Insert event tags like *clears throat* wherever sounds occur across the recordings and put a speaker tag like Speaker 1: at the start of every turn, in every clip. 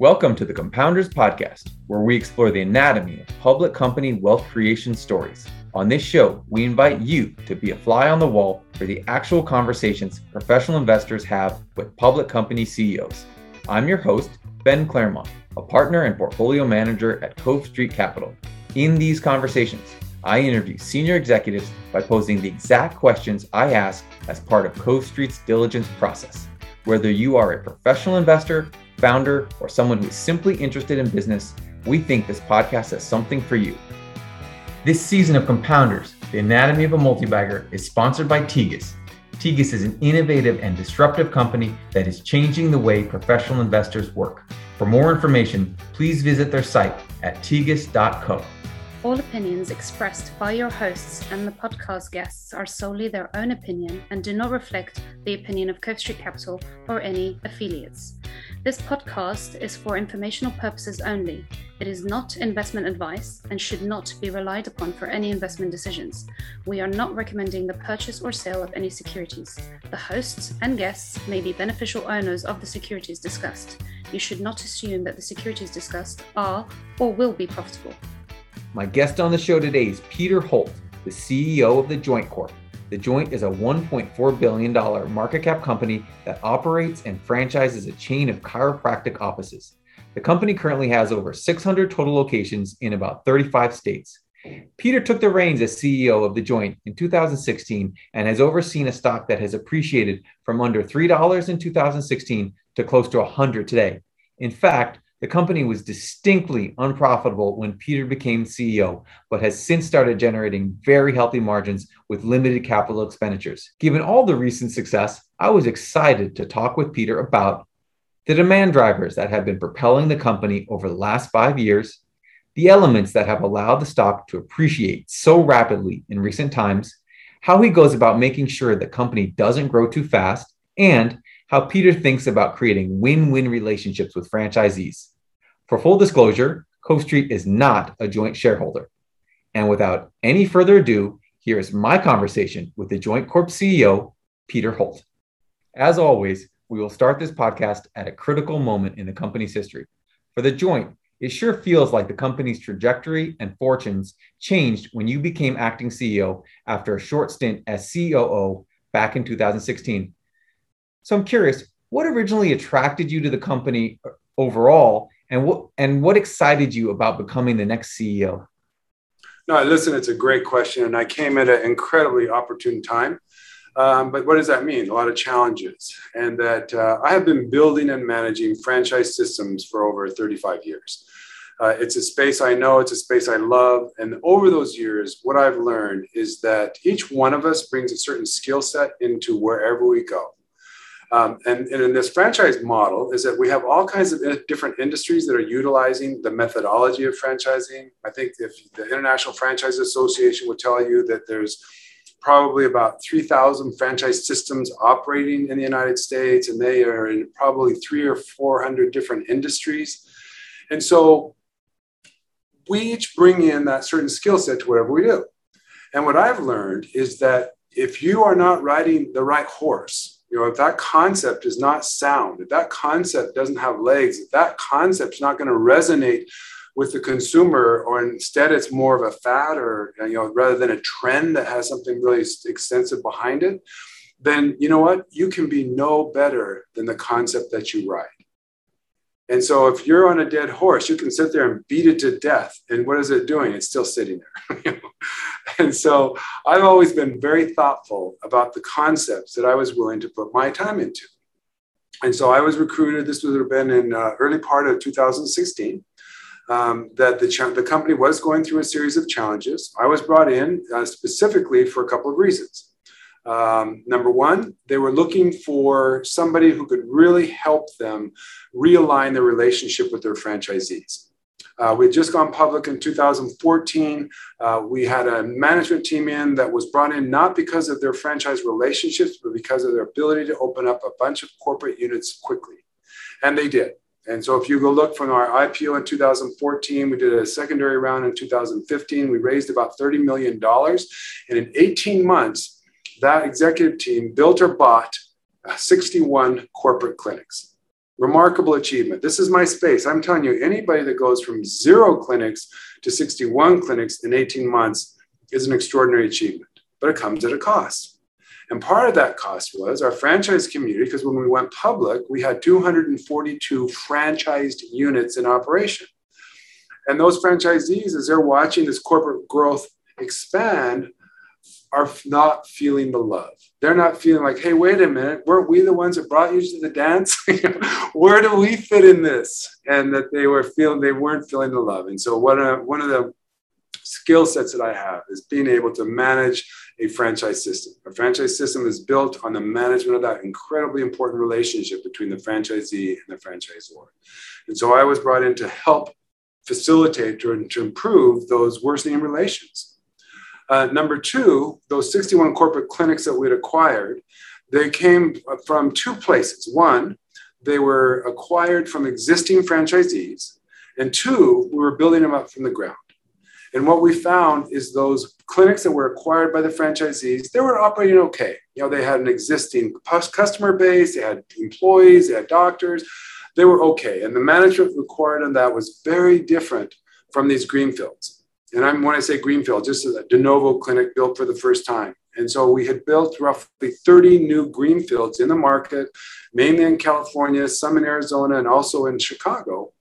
Speaker 1: Welcome to the Compounders Podcast, where we explore the anatomy of public company wealth creation stories. On this show, we invite you to be a fly on the wall for the actual conversations professional investors have with public company CEOs. I'm your host, Ben Claremont, a partner and portfolio manager at Cove Street Capital. In these conversations, I interview senior executives by posing the exact questions I ask as part of Cove Street's diligence process. Whether you are a professional investor, founder, or someone who is simply interested in business, we think this podcast has something for you. This season of Compounders, The Anatomy of a Multibagger, is sponsored by Tegus. Tegus is an innovative and disruptive company that is changing the way professional investors work. For more information, please visit their site at tegus.co.
Speaker 2: All opinions expressed by your hosts and the podcast guests are solely their own opinion and do not reflect the opinion of Cove Street Capital or any affiliates. This podcast is for informational purposes only. It is not investment advice and should not be relied upon for any investment decisions. We are not recommending the purchase or sale of any securities. The hosts and guests may be beneficial owners of the securities discussed. You should not assume that the securities discussed are or will be profitable.
Speaker 1: My guest on the show today is Peter Holt, the CEO of The Joint Corp. The Joint is a $1.4 billion market cap company that operates and franchises a chain of chiropractic offices. The company currently has over 600 total locations in about 35 states. Peter took the reins as CEO of The Joint in 2016 and has overseen a stock that has appreciated from under $3 in 2016 to close to 100 today. In fact, the company was distinctly unprofitable when Peter became CEO, but has since started generating very healthy margins with limited capital expenditures. Given all the recent success, I was excited to talk with Peter about the demand drivers that have been propelling the company over the last five years, the elements that have allowed the stock to appreciate so rapidly in recent times, how he goes about making sure the company doesn't grow too fast, and how Peter thinks about creating win win relationships with franchisees. For full disclosure, Cove Street is not a joint shareholder. And without any further ado, here is my conversation with the Joint Corp CEO, Peter Holt. As always, we will start this podcast at a critical moment in the company's history. For the Joint, it sure feels like the company's trajectory and fortunes changed when you became acting CEO after a short stint as COO back in 2016. So I'm curious, what originally attracted you to the company uh, overall and what and what excited you about becoming the next CEO?
Speaker 3: No, listen, it's a great question, and I came at an incredibly opportune time. Um, but what does that mean? A lot of challenges, and that uh, I have been building and managing franchise systems for over 35 years. Uh, it's a space I know, it's a space I love. And over those years, what I've learned is that each one of us brings a certain skill set into wherever we go. Um, and, and, in this franchise model is that we have all kinds of different industries that are utilizing the methodology of franchising. I think if the International Franchise Association would tell you that there's probably about 3,000 franchise systems operating in the United States, and they are in probably three or 400 different industries. And so we each bring in that certain skill set to whatever we do. And what I've learned is that if you are not riding the right horse, you know, if that concept is not sound, if that concept doesn't have legs, if that concept's not going to resonate with the consumer, or instead it's more of a fad or, you know, rather than a trend that has something really extensive behind it, then you know what? You can be no better than the concept that you ride. And so if you're on a dead horse, you can sit there and beat it to death. And what is it doing? It's still sitting there. *laughs* and so I've always been very thoughtful about the concepts that I was willing to put my time into. And so I was recruited, this would have been in uh, early part of 2016, um, that the, ch- the company was going through a series of challenges. I was brought in uh, specifically for a couple of reasons. Um, number one, they were looking for somebody who could really help them realign their relationship with their franchisees. Uh, we had just gone public in 2014. Uh, we had a management team in that was brought in not because of their franchise relationships, but because of their ability to open up a bunch of corporate units quickly. And they did. And so if you go look from our IPO in 2014, we did a secondary round in 2015. We raised about $30 million. And in 18 months, that executive team built or bought uh, 61 corporate clinics. Remarkable achievement. This is my space. I'm telling you, anybody that goes from zero clinics to 61 clinics in 18 months is an extraordinary achievement, but it comes at a cost. And part of that cost was our franchise community, because when we went public, we had 242 franchised units in operation. And those franchisees, as they're watching this corporate growth expand, are not feeling the love. They're not feeling like, hey, wait a minute, weren't we the ones that brought you to the dance? *laughs* Where do we fit in this? And that they were feeling they weren't feeling the love. And so one of uh, one of the skill sets that I have is being able to manage a franchise system. A franchise system is built on the management of that incredibly important relationship between the franchisee and the franchisor. And so I was brought in to help facilitate to, to improve those worsening relations. Uh, number two, those 61 corporate clinics that we'd acquired, they came from two places. One, they were acquired from existing franchisees, and two, we were building them up from the ground. And what we found is those clinics that were acquired by the franchisees, they were operating okay. You know, they had an existing customer base, they had employees, they had doctors, they were okay. And the management required on that was very different from these greenfields. And I'm when I say greenfield, just a de novo clinic built for the first time. And so we had built roughly 30 new greenfields in the market, mainly in California, some in Arizona, and also in Chicago.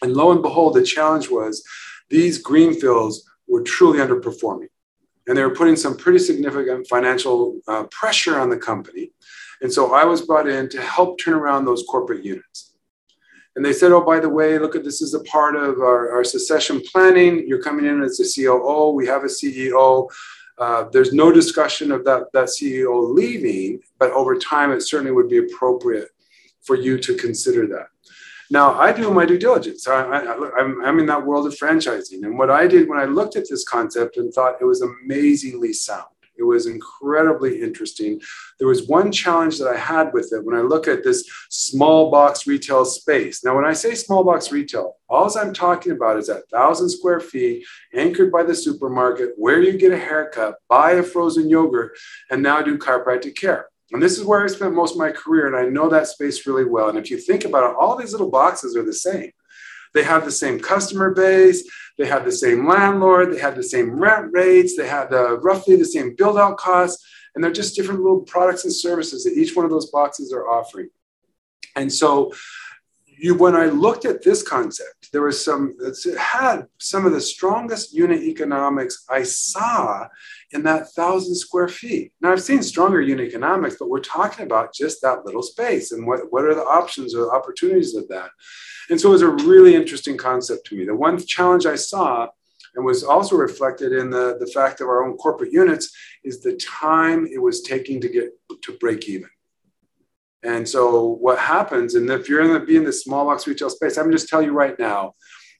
Speaker 3: And lo and behold, the challenge was these greenfields were truly underperforming. And they were putting some pretty significant financial uh, pressure on the company. And so I was brought in to help turn around those corporate units. And they said, oh, by the way, look at this is a part of our, our planning. You're coming in as a COO. We have a CEO. Uh, there's no discussion of that, that CEO leaving, but over time, it certainly would be appropriate for you to consider that. Now, I do my due diligence. I, I'm in that world of franchising. And what I did when I looked at this concept and thought it was amazingly sound, it was incredibly interesting. There was one challenge that I had with it when I look at this small box retail space. Now, when I say small box retail, all I'm talking about is that thousand square feet anchored by the supermarket where you get a haircut, buy a frozen yogurt, and now do chiropractic care. And this is where I spent most of my career, and I know that space really well. And if you think about it, all these little boxes are the same. They have the same customer base, they have the same landlord, they have the same rent rates, they have the, roughly the same build out costs, and they're just different little products and services that each one of those boxes are offering. And so you, when I looked at this concept, there was some, it had some of the strongest unit economics I saw in that thousand square feet. Now I've seen stronger unit economics, but we're talking about just that little space and what, what are the options or opportunities of that. And so it was a really interesting concept to me. The one challenge I saw and was also reflected in the, the fact of our own corporate units is the time it was taking to get to break even. And so what happens, and if you're in the be in the small box retail space, I'm just tell you right now,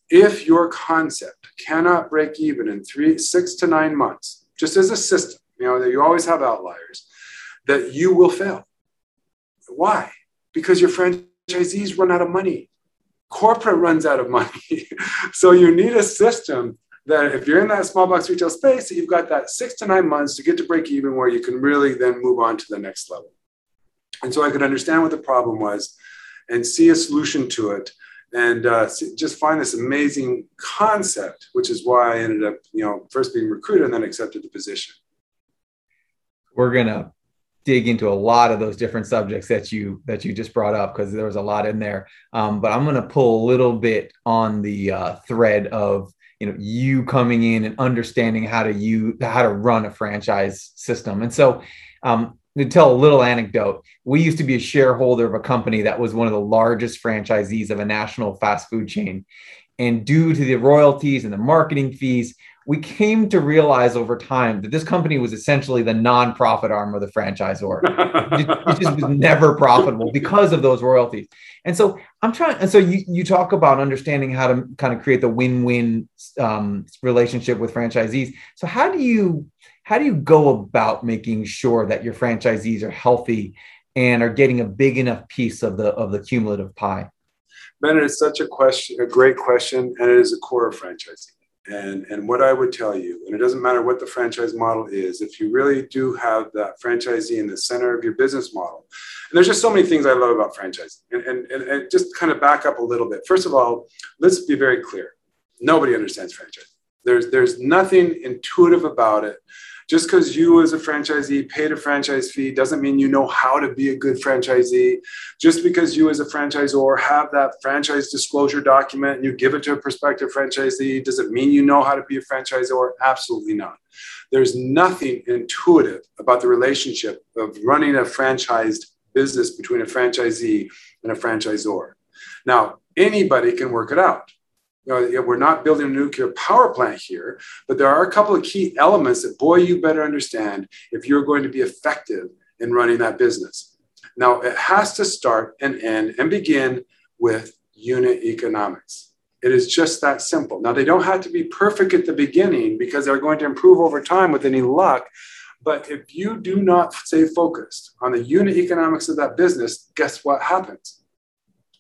Speaker 3: if your concept cannot break even in three, six to nine months, just as a system, you know, that you always have outliers, that you will fail. Why? Because your franchisees run out of money corporate runs out of money. *laughs* so you need a system that if you're in that small box retail space, you've got that six to nine months to get to break even where you can really then move on to the next level. And so I could understand what the problem was and see a solution to it and uh, just find this amazing concept, which is why I ended up, you know, first being recruited and then accepted the position.
Speaker 1: We're to dig into a lot of those different subjects that you that you just brought up because there was a lot in there. Um, but I'm to pull a little bit on the uh, thread of you know you coming in and understanding how to you how to run a franchise system. And so um, to tell a little anecdote, we used to be a shareholder of a company that was one of the largest franchisees of a national fast food chain. And due to the royalties and the marketing fees, we came to realize over time that this company was essentially the non-profit arm of the franchisor. it just was never profitable because of those royalties. And so I'm trying. And so you you talk about understanding how to kind of create the win-win um, relationship with franchisees. So how do you how do you go about making sure that your franchisees are healthy and are getting a big enough piece of the of the cumulative pie?
Speaker 3: Ben, it's such a question, a great question, and it is a core of franchising And, and what I would tell you, and it doesn't matter what the franchise model is, if you really do have that franchisee in the center of your business model, and there's just so many things I love about franchising. And, and, and, just kind of back up a little bit. First of all, let's be very clear. Nobody understands franchising. There's, there's nothing intuitive about it. Just because you, as a franchisee, paid a franchise fee doesn't mean you know how to be a good franchisee. Just because you, as a franchisor, have that franchise disclosure document and you give it to a prospective franchisee, does it mean you know how to be a franchisor? Absolutely not. There's nothing intuitive about the relationship of running a franchised business between a franchisee and a franchisor. Now, anybody can work it out you know, we're not building a nuclear power plant here, but there are a couple of key elements that, boy, you better understand if you're going to be effective in running that business. Now, it has to start and end and begin with unit economics. It is just that simple. Now, they don't have to be perfect at the beginning because they're going to improve over time with any luck. But if you do not stay focused on the unit economics of that business, guess what happens?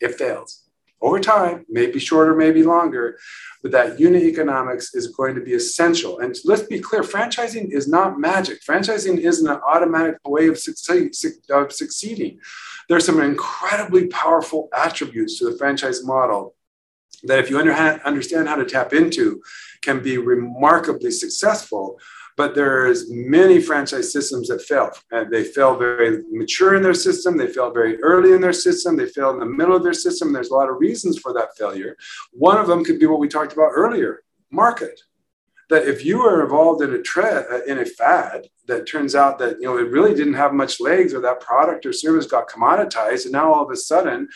Speaker 3: It fails over time, maybe shorter, maybe longer, but that unit economics is going to be essential. And let's be clear franchising is not magic. Franchising isn't an automatic way of, succeed, of succeeding. There's some incredibly powerful attributes to the franchise model that, if you understand how to tap into, can be remarkably successful but there's many franchise systems that fail and they fail very mature in their system they fail very early in their system they fail in the middle of their system. There's a lot of reasons for that failure. One of them could be what we talked about earlier market. That if you are involved in a trend uh, in a fad that turns out that you know it really didn't have much legs or that product or service got commoditized and now all of a sudden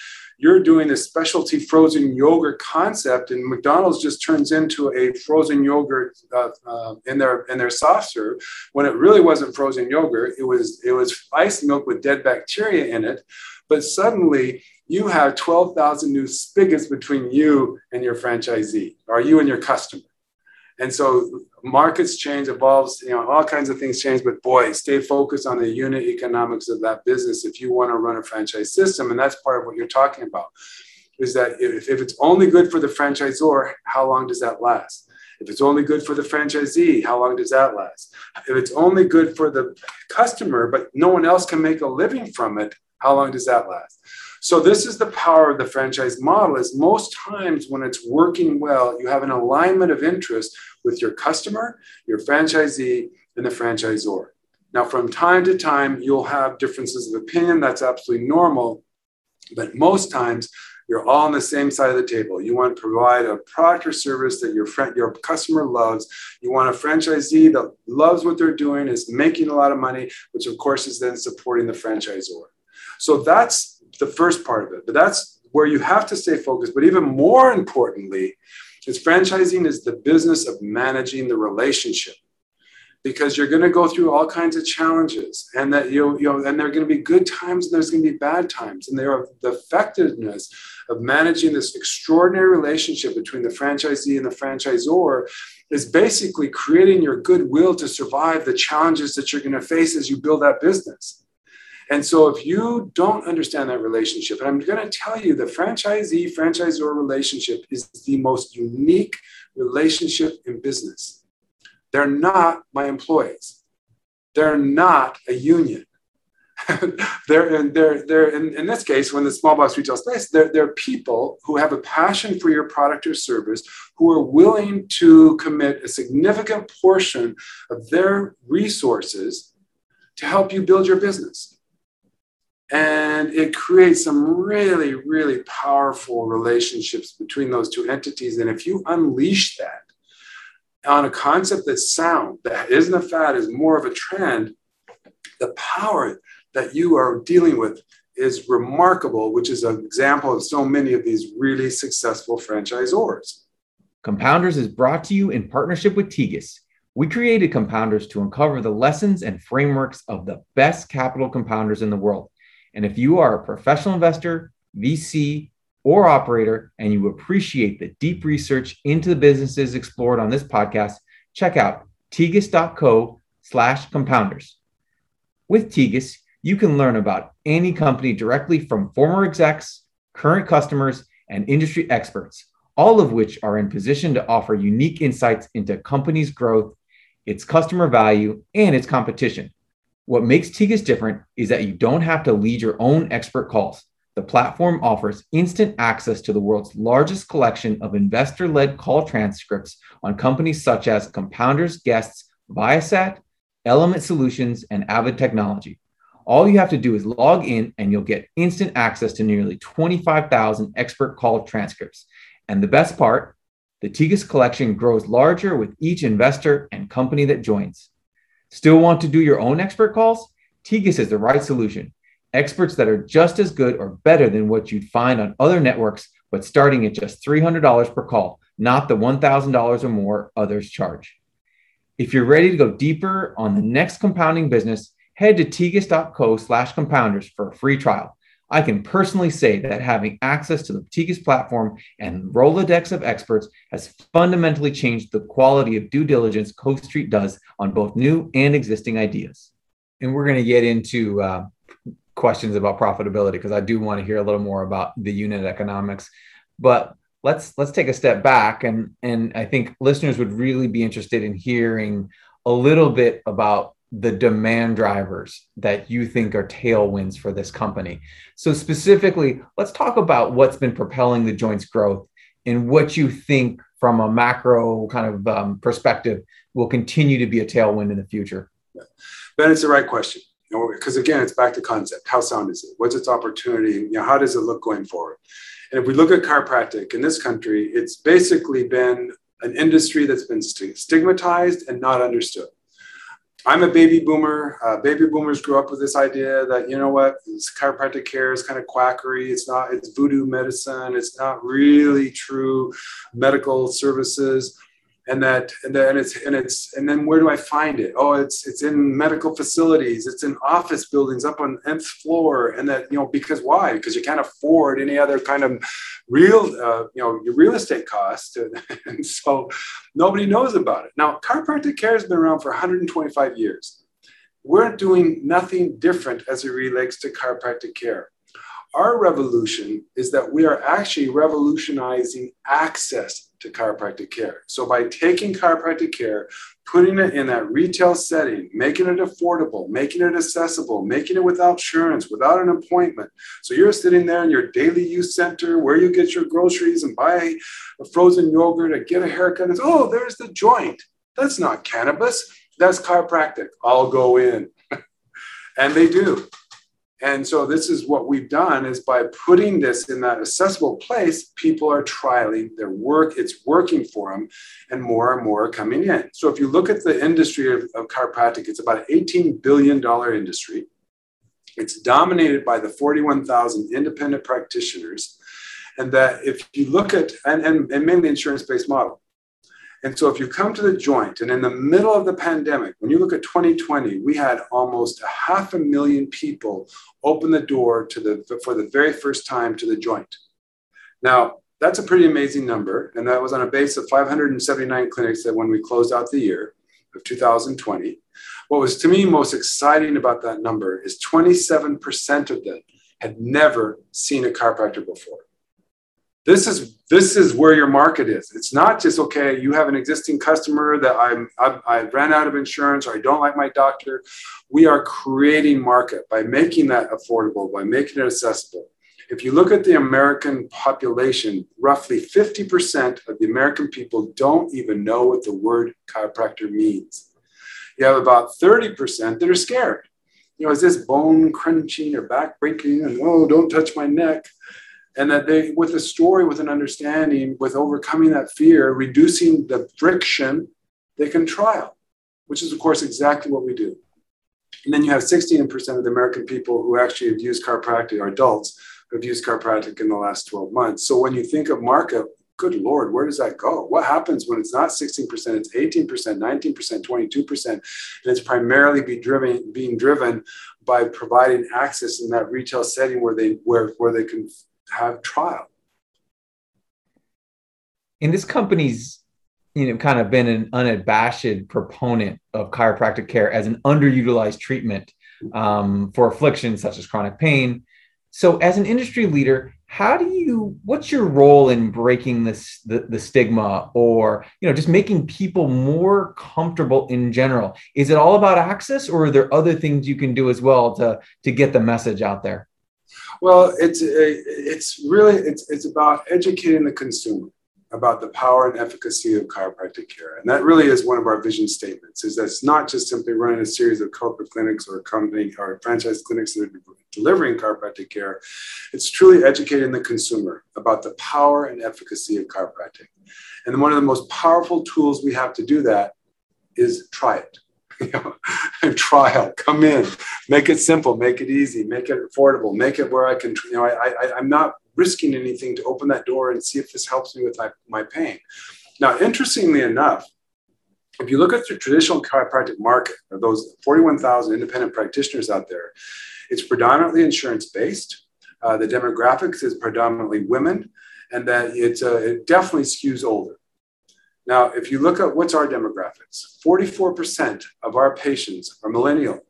Speaker 3: you're doing this specialty frozen yogurt concept and mcdonald's just turns into a frozen yogurt uh, uh, in their in their soft serve. When it really wasn't frozen yogurt it was it was iced milk with dead bacteria in it. But suddenly you have 12,000 new spigots between you and your franchisee or you and your customer. And so markets change, evolves, you know, all kinds of things change. But boy, stay focused on the unit economics of that business if you want to run a franchise system. And that's part of what you're talking about. Is that if, if it's only good for the franchisor, how long does that last? If it's only good for the franchisee, how long does that last? If it's only good for the customer, but no one else can make a living from it, how long does that last? So this is the power of the franchise model is most times when it's working well, you have an alignment of interest with your customer, your franchisee, and the franchisor. Now, from time to time, you'll have differences of opinion. That's absolutely normal. But most times, you're all on the same side of the table. You want to provide a product or service that your friend, your customer loves. You want a franchisee that loves what they're doing, is making a lot of money, which of course is then supporting the franchisor. So that's the first part of it. But that's where you have to stay focused. But even more importantly, is franchising is the business of managing the relationship. Because you're going to go through all kinds of challenges and that you you know and there are going to be good times and there's going to be bad times. And there the effectiveness of managing this extraordinary relationship between the franchisee and the franchisor is basically creating your goodwill to survive the challenges that you're going to face as you build that business and so, if you don't understand that relationship, and I'm going to tell you the franchisee franchisor relationship is the most unique relationship in business. They're not my employees, they're not a union. *laughs* they're, in, they're, they're in, in this case, when the small box retail space, they're, they're people who have a passion for your product or service, who are willing to commit a significant portion of their resources to help you build your business and it creates some really, really powerful relationships between those two entities. And if you unleash that on a concept that's sound, that isn't a fad, is more of a trend, the power that you are dealing with is remarkable, which is an example of so many of these really successful franchisors.
Speaker 1: Compounders is brought to you in partnership with Tegus. We created Compounders to uncover the lessons and frameworks of the best capital compounders in the world. And if you are a professional investor, VC, or operator, and you appreciate the deep research into the businesses explored on this podcast, check out tegus.co slash compounders. With Tegus, you can learn about any company directly from former execs, current customers, and industry experts, all of which are in position to offer unique insights into company's growth, its customer value, and its competition. What makes Tegus different is that you don't have to lead your own expert calls. The platform offers instant access to the world's largest collection of investor led call transcripts on companies such as Compounders, Guests, Viasat, Element Solutions, and Avid Technology. All you have to do is log in and you'll get instant access to nearly 25,000 expert call transcripts. And the best part, the Tegus collection grows larger with each investor and company that joins. Still want to do your own expert calls? Tegus is the right solution. Experts that are just as good or better than what you'd find on other networks, but starting at just $300 per call, not the $1,000 or more others charge. If you're ready to go deeper on the next compounding business, head to tegus.co slash compounders for a free trial. I can personally say that having access to the Tegus platform and Rolodex of experts has fundamentally changed the quality of due diligence Cove Street does on both new and existing ideas. And we're going to get into uh, questions about profitability because I do want to hear a little more about the unit economics. But let's let's take a step back and and I think listeners would really be interested in hearing a little bit about the demand drivers that you think are tailwinds for this company. So, specifically, let's talk about what's been propelling the joint's growth and what you think from a macro kind of um, perspective will continue to be a tailwind in the future.
Speaker 3: Ben, it's the right question. Because you know, again, it's back to concept. How sound is it? What's its opportunity? You know, how does it look going forward? And if we look at chiropractic in this country, it's basically been an industry that's been stigmatized and not understood. I'm a baby boomer. Uh, baby boomers grew up with this idea that you know what, chiropractic care is kind of quackery. It's not. It's voodoo medicine. It's not really true medical services and that and then it's and it's and then where do I find it? Oh, it's it's in medical facilities, it's in office buildings up on nth floor, and that you know because why? Because you can't afford any other kind of real uh, you know your real estate cost, *laughs* and so nobody knows about it. Now, chiropractic care has been around for 125 years. We're doing nothing different as it relates to chiropractic care our revolution is that we are actually revolutionizing access to chiropractic care. So by taking chiropractic care, putting it in that retail setting, making it affordable, making it accessible, making it without insurance, without an appointment. So you're sitting there in your daily use center where you get your groceries and buy a frozen yogurt and get a haircut. And oh, there's the joint. That's not cannabis. That's chiropractic. I'll go in. *laughs* and they do. And so this is what we've done is by putting this in that accessible place, people are trialing their work. It's working for them and more and more are coming in. So if you look at the industry of, of chiropractic, it's about an $18 billion industry. It's dominated by the 41,000 independent practitioners. And that if you look at, and, and, and mainly insurance-based model, and so if you come to the joint and in the middle of the pandemic, when you look at 2020, we had almost a half a million people open the door to the for the very first time to the joint. Now, that's a pretty amazing number. And that was on a base of 579 clinics that when we closed out the year of 2020. What was to me most exciting about that number is 27% of them had never seen a chiropractor before this is this is where your market is. It's not just okay you have an existing customer that i'm I've, i ran out of insurance or i don't like my doctor. We are creating market by making that affordable by making it accessible. If you look at the american population roughly 50% of the american people don't even know what the word chiropractor means. You have about 30% that are scared. You know is this bone crunching or back breaking? And oh don't touch my neck and that they with a story with an understanding with overcoming that fear reducing the friction they can trial which is of course exactly what we do. And then you have 16% of the american people who actually have used chiropractic are adults who have used chiropractic in the last 12 months. So when you think of market good lord where does that go? What happens when it's not 16% it's 18% 19% 22% and it's primarily be driven being driven by providing access in that retail setting where they where, where they can have trial.
Speaker 1: And this company's, you know, kind of been an unabashed proponent of chiropractic care as an underutilized treatment um, for afflictions such as chronic pain. So, as an industry leader, how do you what's your role in breaking this the, the stigma or you know just making people more comfortable in general is it all about access or are there other things you can do as well to to get the message out there
Speaker 3: well it's uh, it's really it's it's about educating the consumer about the power and efficacy of chiropractic care. And that really is one of our vision statements, is that it's not just simply running a series of corporate clinics or company or franchise clinics that are delivering chiropractic care. It's truly educating the consumer about the power and efficacy of chiropractic. And one of the most powerful tools we have to do that is try it. *laughs* *laughs* Trial, come in, make it simple, make it easy, make it affordable, make it where I can, you know, I, I, I'm not risking anything to open that door and see if this helps me with my, my pain. Now, interestingly enough, if you look at the traditional chiropractic market, of those 41,000 independent practitioners out there, it's predominantly insurance based. Uh, the demographics is predominantly women, and that it's, uh, it definitely skews older. Now, if you look at what's our demographics, 44% of our patients are millennial,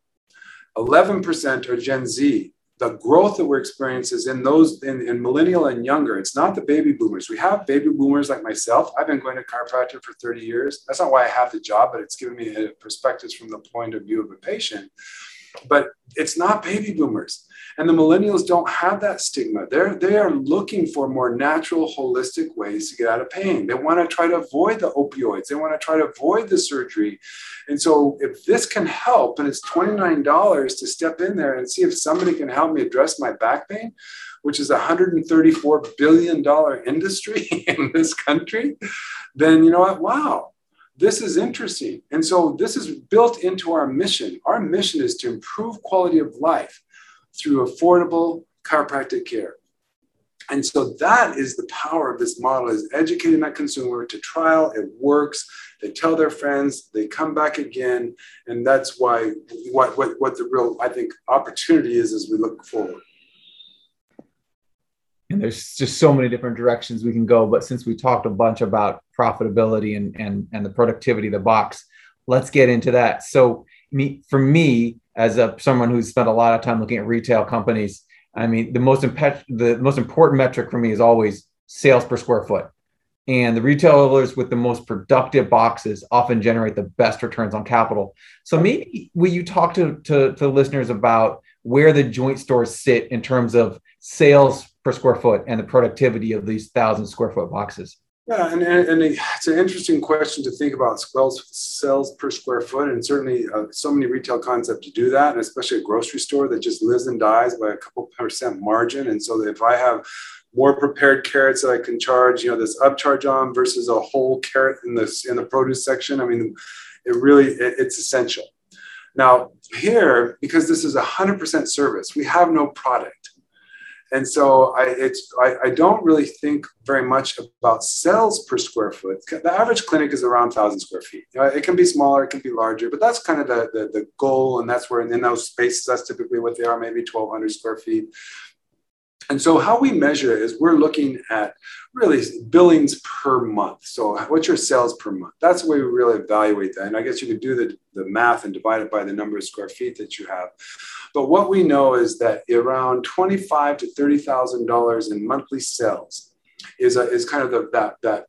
Speaker 3: 11% are Gen Z, the growth that we're experiencing is in those in, in, millennial and younger. It's not the baby boomers. We have baby boomers like myself. I've been going to chiropractor for 30 years. That's not why I have the job, but it's given me a perspectives from the point of view of a patient. But it's not baby boomers. And the millennials don't have that stigma. They're they are looking for more natural, holistic ways to get out of pain. They want to try to avoid the opioids. They want to try to avoid the surgery. And so if this can help, and it's $29 to step in there and see if somebody can help me address my back pain, which is a $134 billion industry *laughs* in this country, then you know what? Wow, this is interesting. And so this is built into our mission. Our mission is to improve quality of life through affordable chiropractic care. And so that is the power of this model is educating that consumer to trial, it works, they tell their friends, they come back again. And that's why what, what, what the real, I think, opportunity is as we look forward.
Speaker 1: And there's just so many different directions we can go. But since we talked a bunch about profitability and, and, and the productivity of the box, let's get into that. So me, for me, as a someone who's spent a lot of time looking at retail companies, I mean, the most impe- the most important metric for me is always sales per square foot. And the retailers with the most productive boxes often generate the best returns on capital. So maybe will you talk to, to, to listeners about where the joint stores sit in terms of sales per square foot and the productivity of these thousand square foot boxes?
Speaker 3: Yeah, and, and, it's an interesting question to think about sales, sales per square foot, and certainly uh, so many retail concepts to do that, and especially a grocery store that just lives and dies by a couple percent margin. And so if I have more prepared carrots that I can charge, you know, this upcharge on versus a whole carrot in this in the produce section, I mean, it really it, it's essential. Now here, because this is a hundred percent service, we have no product. And so I, it's, I, I, don't really think very much about sales per square foot. The average clinic is around 1,000 square feet. It can be smaller, it can be larger, but that's kind of the, the, the goal. And that's where in those spaces, that's typically what they are, maybe 1,200 square feet. And so, how we measure is we're looking at really billings per month. So, what's your sales per month? That's the way we really evaluate that. And I guess you could do the, the math and divide it by the number of square feet that you have. But what we know is that around twenty-five to thirty thousand dollars in monthly sales is a, is kind of the, that that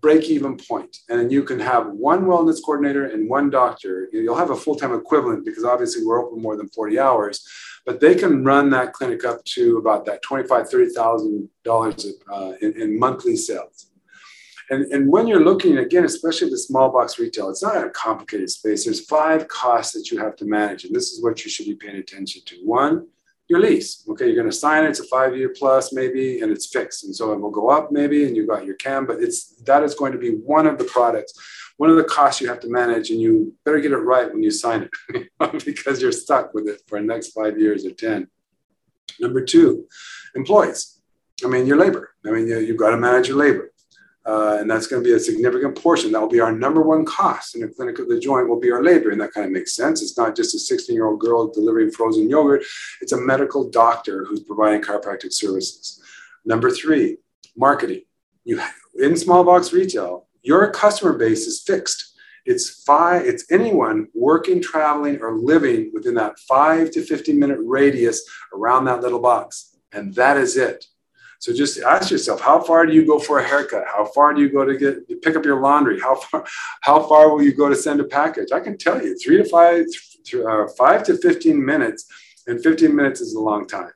Speaker 3: break even point. And you can have one wellness coordinator and one doctor. You'll have a full time equivalent because obviously we're open more than 40 hours, but they can run that clinic up to about that $25,000, $30,000 uh, in, in monthly sales. And, and when you're looking, again, especially the small box retail, it's not a complicated space. There's five costs that you have to manage. And this is what you should be paying attention to. One, your lease. Okay, you're going to sign it. It's a five year plus maybe, and it's fixed. And so it will go up maybe, and you got your CAM, but it's that is going to be one of the products, one of the costs you have to manage, and you better get it right when you sign it *laughs* because you're stuck with it for the next five years or 10. Number two, employees. I mean, your labor. I mean, you, you've got to manage your labor. Uh, and that's going to be a significant portion. That will be our number one cost in a clinic of the joint will be our labor. And that kind of makes sense. It's not just a 16 year old girl delivering frozen yogurt. It's a medical doctor who's providing chiropractic services. Number three, marketing. You in small box retail, your customer base is fixed. It's five, it's anyone working, traveling, or living within that five to 15 minute radius around that little box. And that is it. So just ask yourself, how far do you go for a haircut? How far do you go to get to pick up your laundry? How far how far will you go to send a package? I can tell you, three to five, uh, five to fifteen minutes, and fifteen minutes is a long time.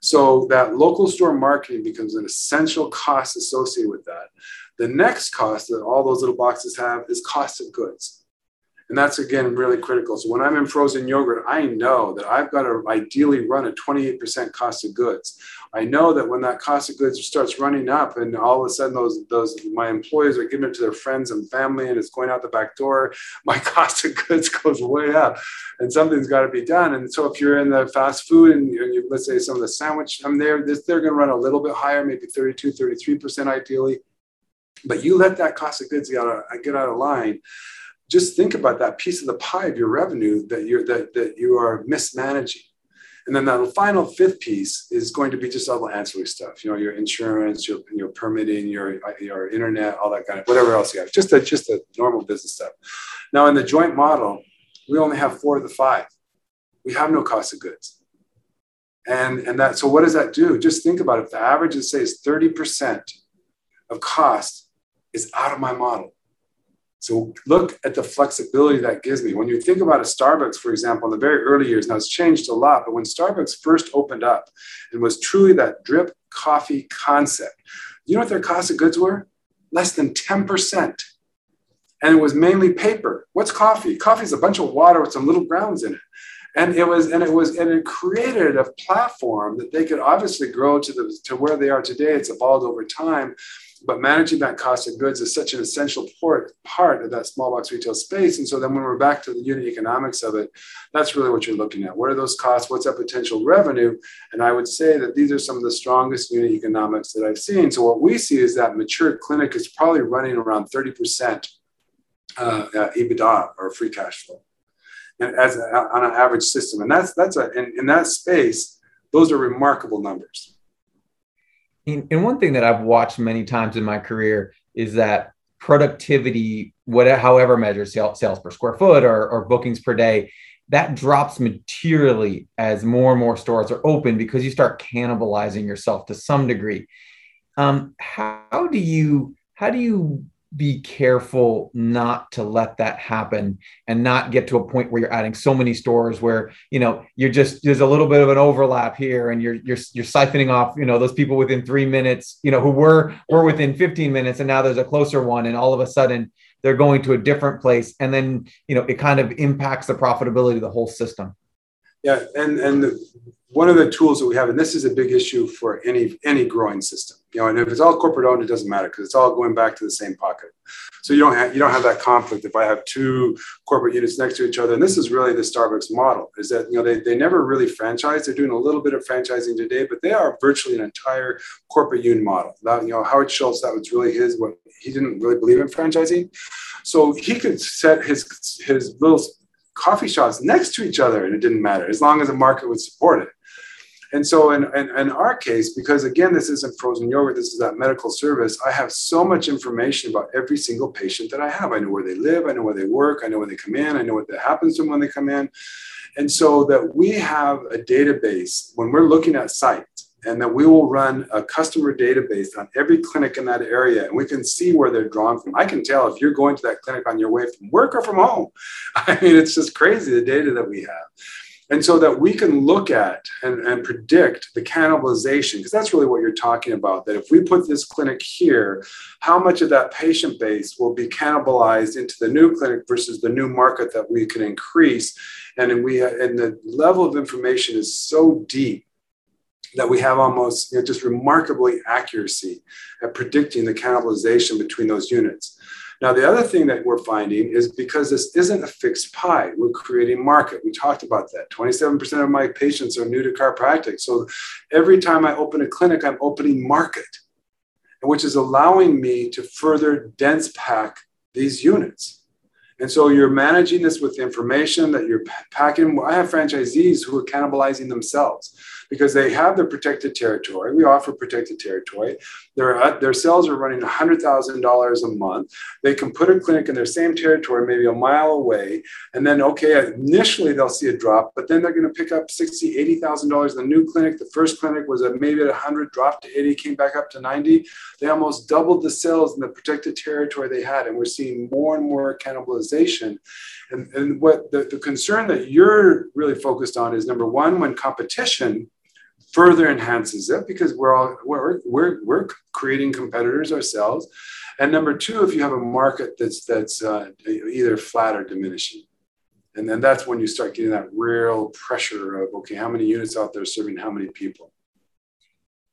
Speaker 3: So that local store marketing becomes an essential cost associated with that. The next cost that all those little boxes have is cost of goods. And that's again really critical. So when I'm in frozen yogurt, I know that I've got to ideally run a 28% cost of goods. I know that when that cost of goods starts running up and all of a sudden those those my employees are giving it to their friends and family and it's going out the back door, *laughs* my cost of goods goes way up and something's got to be done. And so if you're in the fast food and you, let's say some of the sandwich, I'm there, they're going to run a little bit higher, maybe 32, 33% ideally. But you let that cost of goods get out of, get out of line just think about that piece of the pie of your revenue that you're that, that you are mismanaging. And then the final fifth piece is going to be just all the ancillary stuff you know your insurance your, your permitting your your internet all that kind of whatever else you have just the just the normal business stuff. Now in the joint model we only have four of the five. We have no cost of goods. And and that so what does that do? Just think about it. If the average is say is 30% of cost is out of my model so look at the flexibility that gives me. When you think about a Starbucks, for example, in the very early years, now it's changed a lot, but when Starbucks first opened up and was truly that drip coffee concept, you know what their cost of goods were? Less than 10%. And it was mainly paper. What's coffee? Coffee is a bunch of water with some little grounds in it. And it was, and it was, and it created a platform that they could obviously grow to the to where they are today. It's evolved over time but managing that cost of goods is such an essential part, part of that small box retail space. And so then when we're back to the unit economics of it, that's really what you're looking at. What are those costs? What's that potential revenue? And I would say that these are some of the strongest unit economics that I've seen. So what we see is that mature clinic is probably running around 30% uh, EBITDA or free cash flow and as a, on an average system. And that's, that's a, in, in that space, those are remarkable numbers.
Speaker 1: And one thing that I've watched many times in my career is that productivity, whatever, however measured sales, per square foot or, or bookings per day, that drops materially as more and more stores are open because you start cannibalizing yourself to some degree. Um, how do you how do you be careful not to let that happen and not get to a point where you're adding so many stores where you know you're just there's a little bit of an overlap here and you're you're you're siphoning off you know those people within 3 minutes you know who were were within 15 minutes and now there's a closer one and all of a sudden they're going to a different place and then you know it kind of impacts the profitability of the whole system
Speaker 3: yeah and and the, one of the tools that we have, and this is a big issue for any any growing system, you know, and if it's all corporate owned, it doesn't matter because it's all going back to the same pocket. So you don't have you don't have that conflict if I have two corporate units next to each other. And this is really the Starbucks model, is that you know they, they never really franchise. They're doing a little bit of franchising today, but they are virtually an entire corporate unit model. That, you know, Howard Schultz, that was really his what he didn't really believe in franchising. So he could set his his little coffee shops next to each other and it didn't matter as long as the market would support it. And so, in, in, in, our case, because again, this isn't frozen yogurt, this is that medical service, I have so much information about every single patient that I have. I know where they live, I know where they work, I know when they come in, I know what happens to them when they come in. And so, that we have a database when we're looking at sites, and that we will run a customer database on every clinic in that area, and we can see where they're drawn from. I can tell if you're going to that clinic on your way from work or from home. *laughs* I mean, it's just crazy the data that we have. And so that we can look at and, and predict the cannibalization, because that's really what you're talking about. That if we put this clinic here, how much of that patient base will be cannibalized into the new clinic versus the new market that we can increase. And we and the level of information is so deep that we have almost you know, just remarkably accuracy at predicting the cannibalization between those units. Now, the other thing that we're finding is because this isn't a fixed pie, we're creating market. We talked about that. 27% of my patients are new to chiropractic. So every time I open a clinic, I'm opening market, which is allowing me to further dense pack these units. And so you're managing this with information that you're packing. I have franchisees who are cannibalizing themselves because they have their protected territory. We offer protected territory. Their, uh, their sales are running $100,000 a month. They can put a clinic in their same territory, maybe a mile away. And then, okay, initially they'll see a drop, but then they're going to pick up $60,000, $80,000. The new clinic, the first clinic was at maybe at 100, dropped to 80, came back up to 90. They almost doubled the sales in the protected territory they had. And we're seeing more and more cannibalization. And, and what the, the concern that you're really focused on is number one, when competition further enhances it because we're all we're, we're, we're creating competitors ourselves. And number two if you have a market that's that's uh, either flat or diminishing and then that's when you start getting that real pressure of okay how many units out there serving how many people?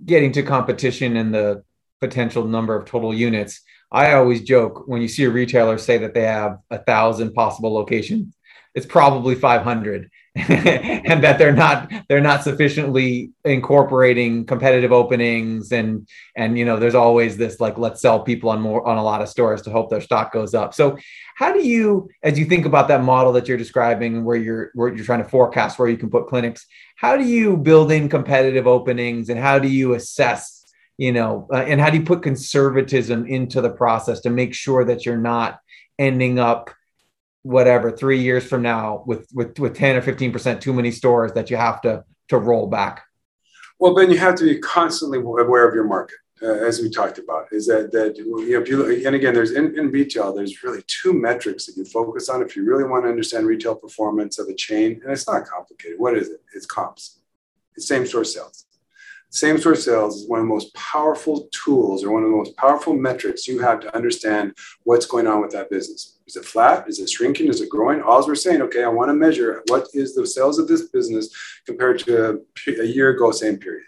Speaker 1: Getting to competition and the potential number of total units. I always joke when you see a retailer say that they have a thousand possible locations it's probably 500 *laughs* and that they're not they're not sufficiently incorporating competitive openings and and you know there's always this like let's sell people on more on a lot of stores to hope their stock goes up. So how do you as you think about that model that you're describing where you're where you're trying to forecast where you can put clinics how do you build in competitive openings and how do you assess you know uh, and how do you put conservatism into the process to make sure that you're not ending up whatever three years from now with with with 10 or 15 percent too many stores that you have to to roll back?
Speaker 3: Well ben you have to be constantly aware of your market uh, as we talked about is that that you know if you and again there's in, in retail there's really two metrics that you focus on if you really want to understand retail performance of a chain and it's not complicated. What is it? It's comps. It's same store sales. Same store sales is one of the most powerful tools or one of the most powerful metrics you have to understand what's going on with that business. Is it flat? Is it shrinking? Is it growing? All we're saying, okay, I want to measure what is the sales of this business compared to a year ago, same period.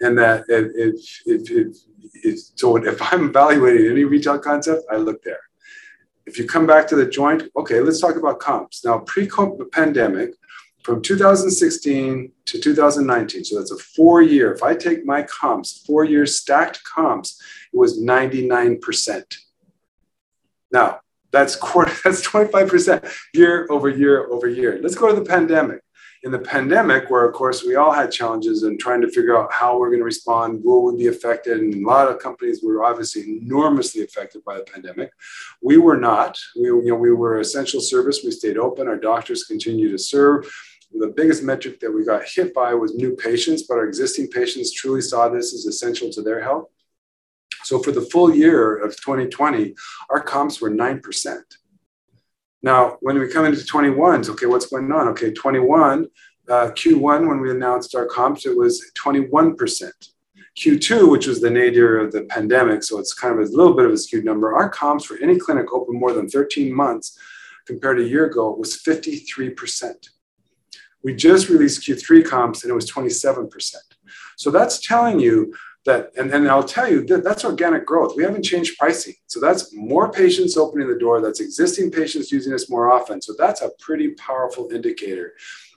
Speaker 3: And that if, if, if, so if I'm evaluating any retail concept, I look there. If you come back to the joint, okay, let's talk about comps. Now, pre-pandemic, from 2016 to 2019. So that's a four year. If I take my comps, four years stacked comps, it was 99%. Now, that's quarter, *laughs* that's 25% year over year over year. Let's go to the pandemic. In the pandemic, where of course we all had challenges and trying to figure out how we're going to respond, what would be affected, and a lot of companies were obviously enormously affected by the pandemic. We were not. We, you know, we were essential service. We stayed open. Our doctors continue to serve the biggest metric that we got hit by was new patients, but our existing patients truly saw this as essential to their health. So for the full year of 2020, our comps were 9%. Now, when we come into 21, okay, what's going on? Okay, 21, uh, Q1, when we announced our comps, it was 21%. Q2, which was the nadir of the pandemic, so it's kind of a little bit of a skewed number, our comps for any clinic open more than 13 months compared to a year ago was 53%. We just released Q3 comps and it was 27%. So that's telling you that, and, and I'll tell you that that's organic growth. We haven't changed pricing. So that's more patients opening the door, that's existing patients using us more often. So that's a pretty powerful indicator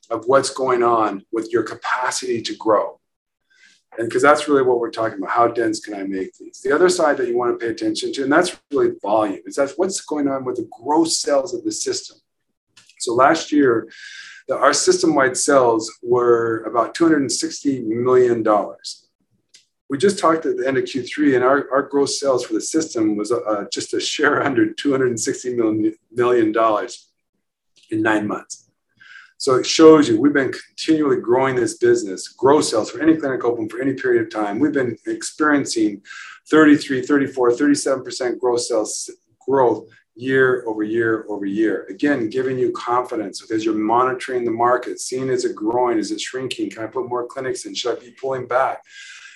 Speaker 3: of what's going on with your capacity to grow. And because that's really what we're talking about. How dense can I make these? The other side that you want to pay attention to, and that's really volume, is that what's going on with the gross sales of the system. So last year, the, our system-wide sales were about $260 million. We just talked at the end of Q3, and our, our gross sales for the system was uh, just a share *laughs* under $260 million, million in nine months. So it shows you we've been continually growing this business, gross sales for any clinic open for any period of time. We've been experiencing 33, 34, 37% gross sales growth year over year over year. Again, giving you confidence because you're monitoring the market, seeing is it growing, is it shrinking? Can I put more clinics in? Should I be pulling back?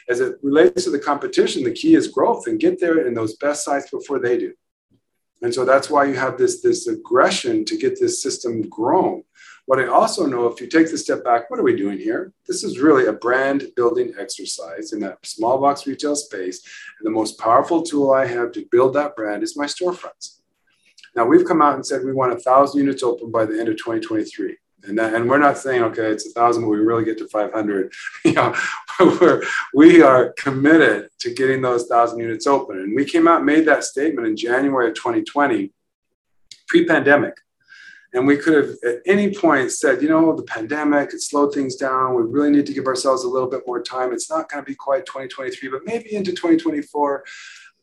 Speaker 3: As it relates to the competition, the key is growth and get there in those best sites before they do. And so that's why you have this, this aggression to get this system grown. What I also know, if you take the step back, what are we doing here? This is really a brand building exercise in that small box retail space. And the most powerful tool I have to build that brand is my storefronts. Now we've come out and said we want a thousand units open by the end of 2023. And, that, and we're not saying okay it's a thousand but we really get to 500 *laughs* you know *laughs* we're, we are committed to getting those thousand units open and we came out made that statement in january of 2020 pre-pandemic And we could have at any point said, you know, the pandemic, it slowed things down. We really need to give ourselves a little bit more time. It's not going to be quite 2023, but maybe into 2024.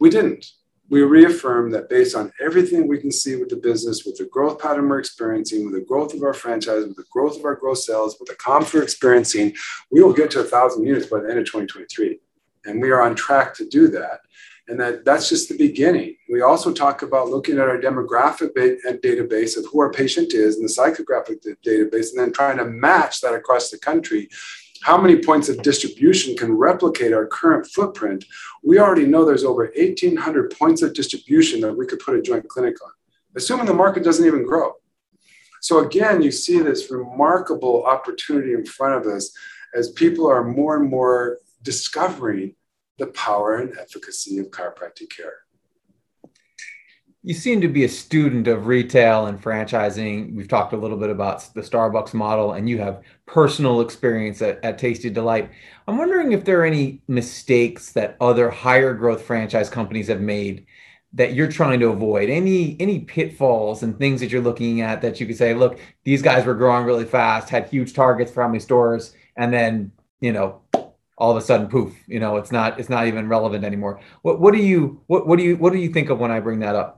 Speaker 3: We didn't. We reaffirm that based on everything we can see with the business, with the growth pattern we're experiencing, with the growth of our franchise, with the growth of our gross sales, with the comps we're experiencing, we will get to a thousand units by the end of 2023. And we are on track to do that and that that's just the beginning. We also talk about looking at our demographic uh, database of who our patient is and the psychographic database, and then trying to match that across the country. How many points of distribution can replicate our current footprint? We already know there's over 1,800 points of distribution that we could put a joint clinic on, assuming the market doesn't even grow. So again, you see this remarkable opportunity in front of us as people are more and more discovering the power and efficacy of chiropractic care.
Speaker 1: You seem to be a student of retail and franchising. We've talked a little bit about the Starbucks model, and you have personal experience at, at Tasti D-Lite. I'm wondering if there are any mistakes that other higher growth franchise companies have made that you're trying to avoid any any pitfalls and things that you're looking at that you could say look these guys were growing really fast had huge targets for how many stores and then you know all of a sudden poof you know it's not it's not even relevant anymore what what do you what, what do you what do you think of when i bring that up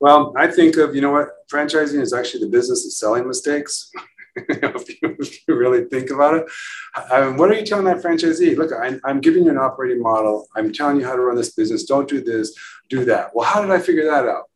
Speaker 3: well i think of you know what franchising is actually the business of selling mistakes. *laughs* If, you, if, you, really think about it. I mean, what are you telling that franchisee? Look I, i'm giving you an operating model. I'm telling you how to run this business. Don't do this do that. Well how did i figure that out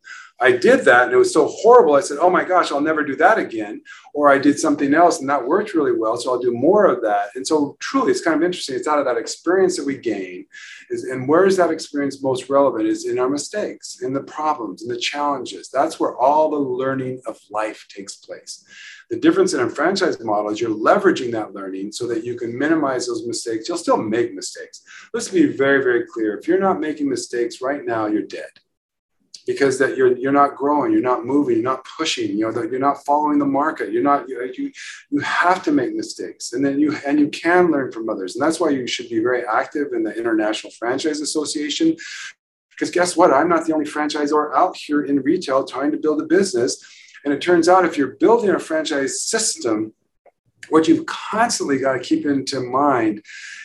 Speaker 3: I did that and it was so horrible. I said, oh my gosh, I'll never do that again. Or I did something else and that worked really well. So I'll do more of that. And so truly, it's kind of interesting. It's out of that experience that we gain. Is, and where is that experience most relevant? Is in our mistakes, in the problems, in the challenges. That's where all the learning of life takes place. The difference in a franchise model is you're leveraging that learning so that you can minimize those mistakes. You'll still make mistakes. Let's be very, very clear. If you're not making mistakes right now, you're dead because that you're you're not growing, you're not moving, you're not pushing, you know, that you're not following the market. You're not you, you have to make mistakes, and then you and you can learn from others, and that's why you should be very active in the International Franchise Association. Because guess what? I'm not the only franchisor out here in retail trying to build a business. And it turns out if you're building a franchise system, what you've constantly got to keep into mind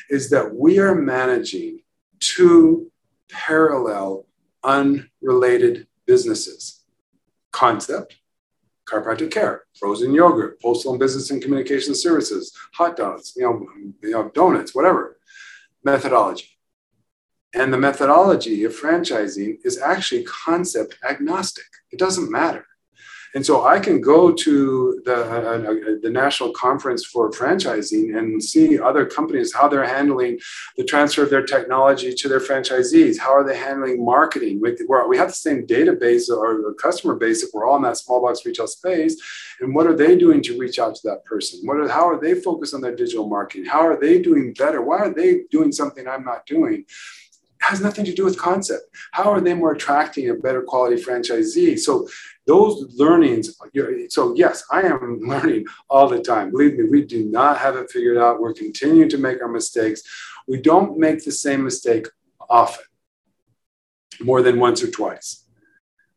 Speaker 3: is that we are managing two parallel unrelated businesses. Concept, chiropractic care, frozen yogurt, postal and business and communication services, hot dogs, you know, you know, donuts, whatever. Methodology. And the methodology of franchising is actually concept agnostic. It doesn't matter. And so I can go to the, uh, uh, the National Conference for Franchising and see other companies, how they're handling the transfer of their technology to their franchisees. How are they handling marketing? We, have the same database or customer base if we're all in that small box retail space. And what are they doing to reach out to that person? What are, how are they focused on their digital marketing? How are they doing better? Why are they doing something I'm not doing? Has nothing to do with concept. How are they more attracting a better quality franchisee? So those learnings. So yes, I am *laughs* learning all the time. Believe me, we do not have it figured out. We're continuing to make our mistakes. We don't make the same mistake often, more than once or twice.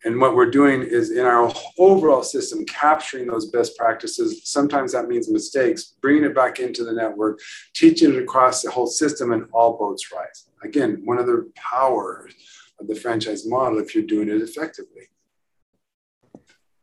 Speaker 3: And what we're doing is in our overall system, capturing those best practices. Sometimes that means mistakes, bringing it back into the network, teaching it across the whole system, and all boats rise. Again, one of the powers of the franchise model if you're doing it effectively.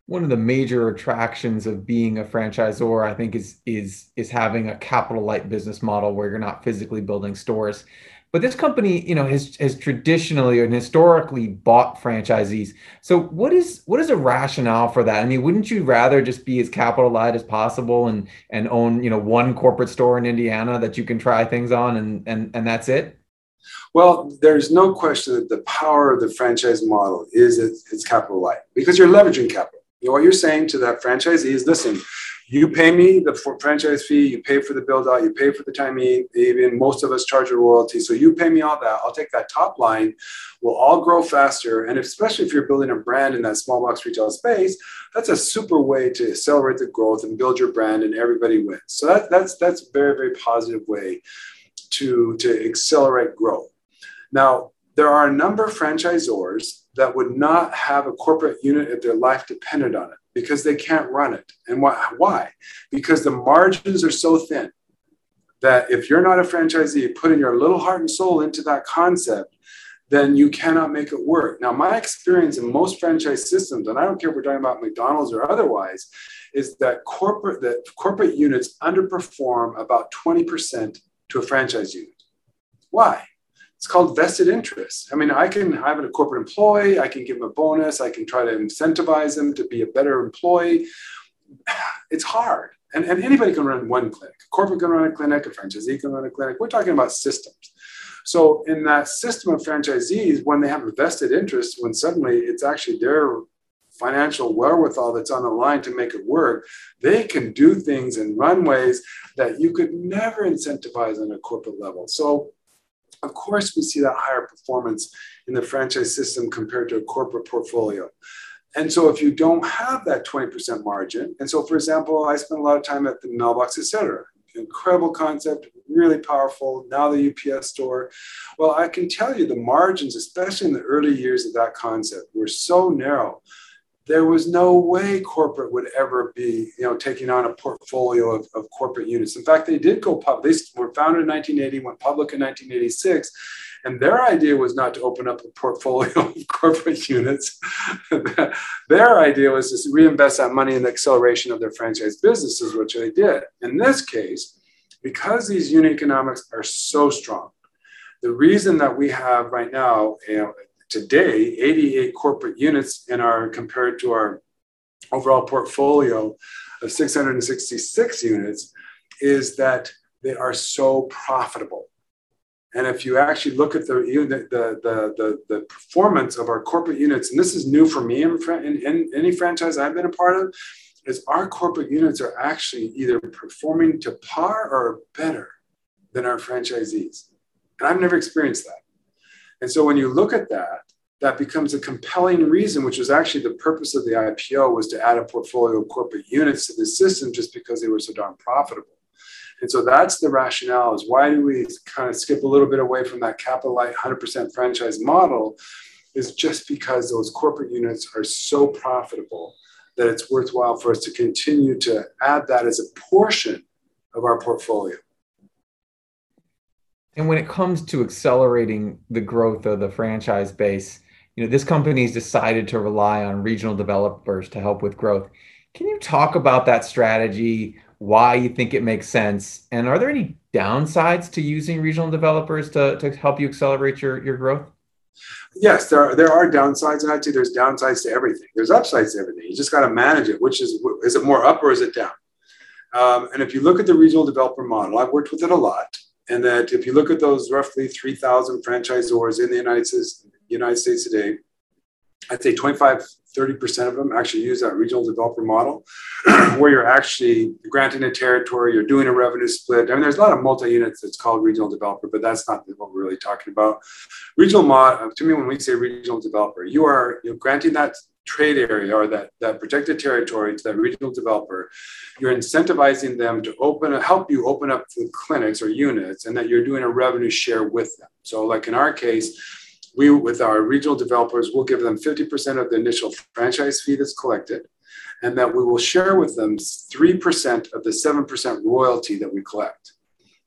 Speaker 1: One of the major attractions of being a franchisor, I think, is is is having a capital light business model where you're not physically building stores. But this company, you know, has has traditionally and historically bought franchisees. So what is what is a rationale for that? I mean, wouldn't you rather just be as capital light as possible and and own, you know, one corporate store in Indiana that you can try things on and and and that's it?
Speaker 3: Well, there's no question that the power of the franchise model is it's, it's capital light because you're leveraging capital. You know, what you're saying to that franchisee is, listen, you pay me the franchise fee, you pay for the build out, you pay for the time even most of us charge a royalty. So you pay me all that. I'll take that top line. We'll all grow faster. And especially if you're building a brand in that small box retail space, that's a super way to accelerate the growth and build your brand and everybody wins. So that, that's that's a very, very positive way to, to accelerate growth. Now, there are a number of franchisors that would not have a corporate unit if their life depended on it because they can't run it. And why? Because the margins are so thin that if you're not a franchisee, putting your little heart and soul into that concept, then you cannot make it work. Now, my experience in most franchise systems, and I don't care if we're talking about McDonald's or otherwise, is that corporate that corporate units underperform about 20% to a franchise unit. Why? It's called vested interest. I mean, I can have a corporate employee, I can give them a bonus, I can try to incentivize them to be a better employee. *sighs* It's hard. And, and anybody can run one clinic. A corporate can run a clinic, a franchisee can run a clinic. We're talking about systems. So in that system of franchisees, when they have a vested interest, when suddenly it's actually their financial wherewithal that's on the line to make it work, they can do things in runways that you could never incentivize on a corporate level. So of course, we see that higher performance in the franchise system compared to a corporate portfolio. And so if you don't have that 20% margin, and so for example, I spent a lot of time at the mailbox, et cetera. Incredible concept, really powerful. Now the UPS store. Well, I can tell you the margins, especially in the early years of that concept, were so narrow there was no way corporate would ever be, you know, taking on a portfolio of, of corporate units. In fact, they did go public. They were founded in 1980, went public in 1986. And their idea was not to open up a portfolio *laughs* of corporate units. *laughs* their idea was to reinvest that money in the acceleration of their franchise businesses, which they did. In this case, because these unit economics are so strong, the reason that we have right now, you know, today 88 corporate units in our compared to our overall portfolio of 666 units is that they are so profitable. And if you actually look at the, the, the, the, the performance of our corporate units, and this is new for me in, in, in any franchise I've been a part of, is our corporate units are actually either performing to par or better than our franchisees. And I've never experienced that. And so when you look at that, that becomes a compelling reason, which was actually the purpose of the IPO, was to add a portfolio of corporate units to the system just because they were so darn profitable. And so that's the rationale is why do we kind of skip a little bit away from that capital light 100% franchise model is just because those corporate units are so profitable that it's worthwhile for us to continue to add that as a portion of our portfolio.
Speaker 1: And when it comes to accelerating the growth of the franchise base, you know, this company's decided to rely on regional developers to help with growth. Can you talk about that strategy, why you think it makes sense, and are there any downsides to using regional developers to, to help you accelerate your, your growth?
Speaker 3: Yes, there are, there are downsides, and say there's downsides to everything. There's upsides to everything. You just got to manage it. Which is is it more up or is it down? Um, and if you look at the regional developer model, I've worked with it a lot and that if you look at those roughly 3,000 franchisors in the United States, United States today, I'd say 25, 30% of them actually use that regional developer model *clears throat* where you're actually granting a territory, you're doing a revenue split. I mean, there's a lot of multi units that's called regional developer, but that's not what we're really talking about. Regional mod, to me, when we say regional developer, you are you're granting that trade area or that, that protected territory to that regional developer, you're incentivizing them to open, help you open up the clinics or units, and that you're doing a revenue share with them. So, like in our case, we, with our regional developers, we'll give them 50% of the initial franchise fee that's collected, and that we will share with them 3% of the 7% royalty that we collect.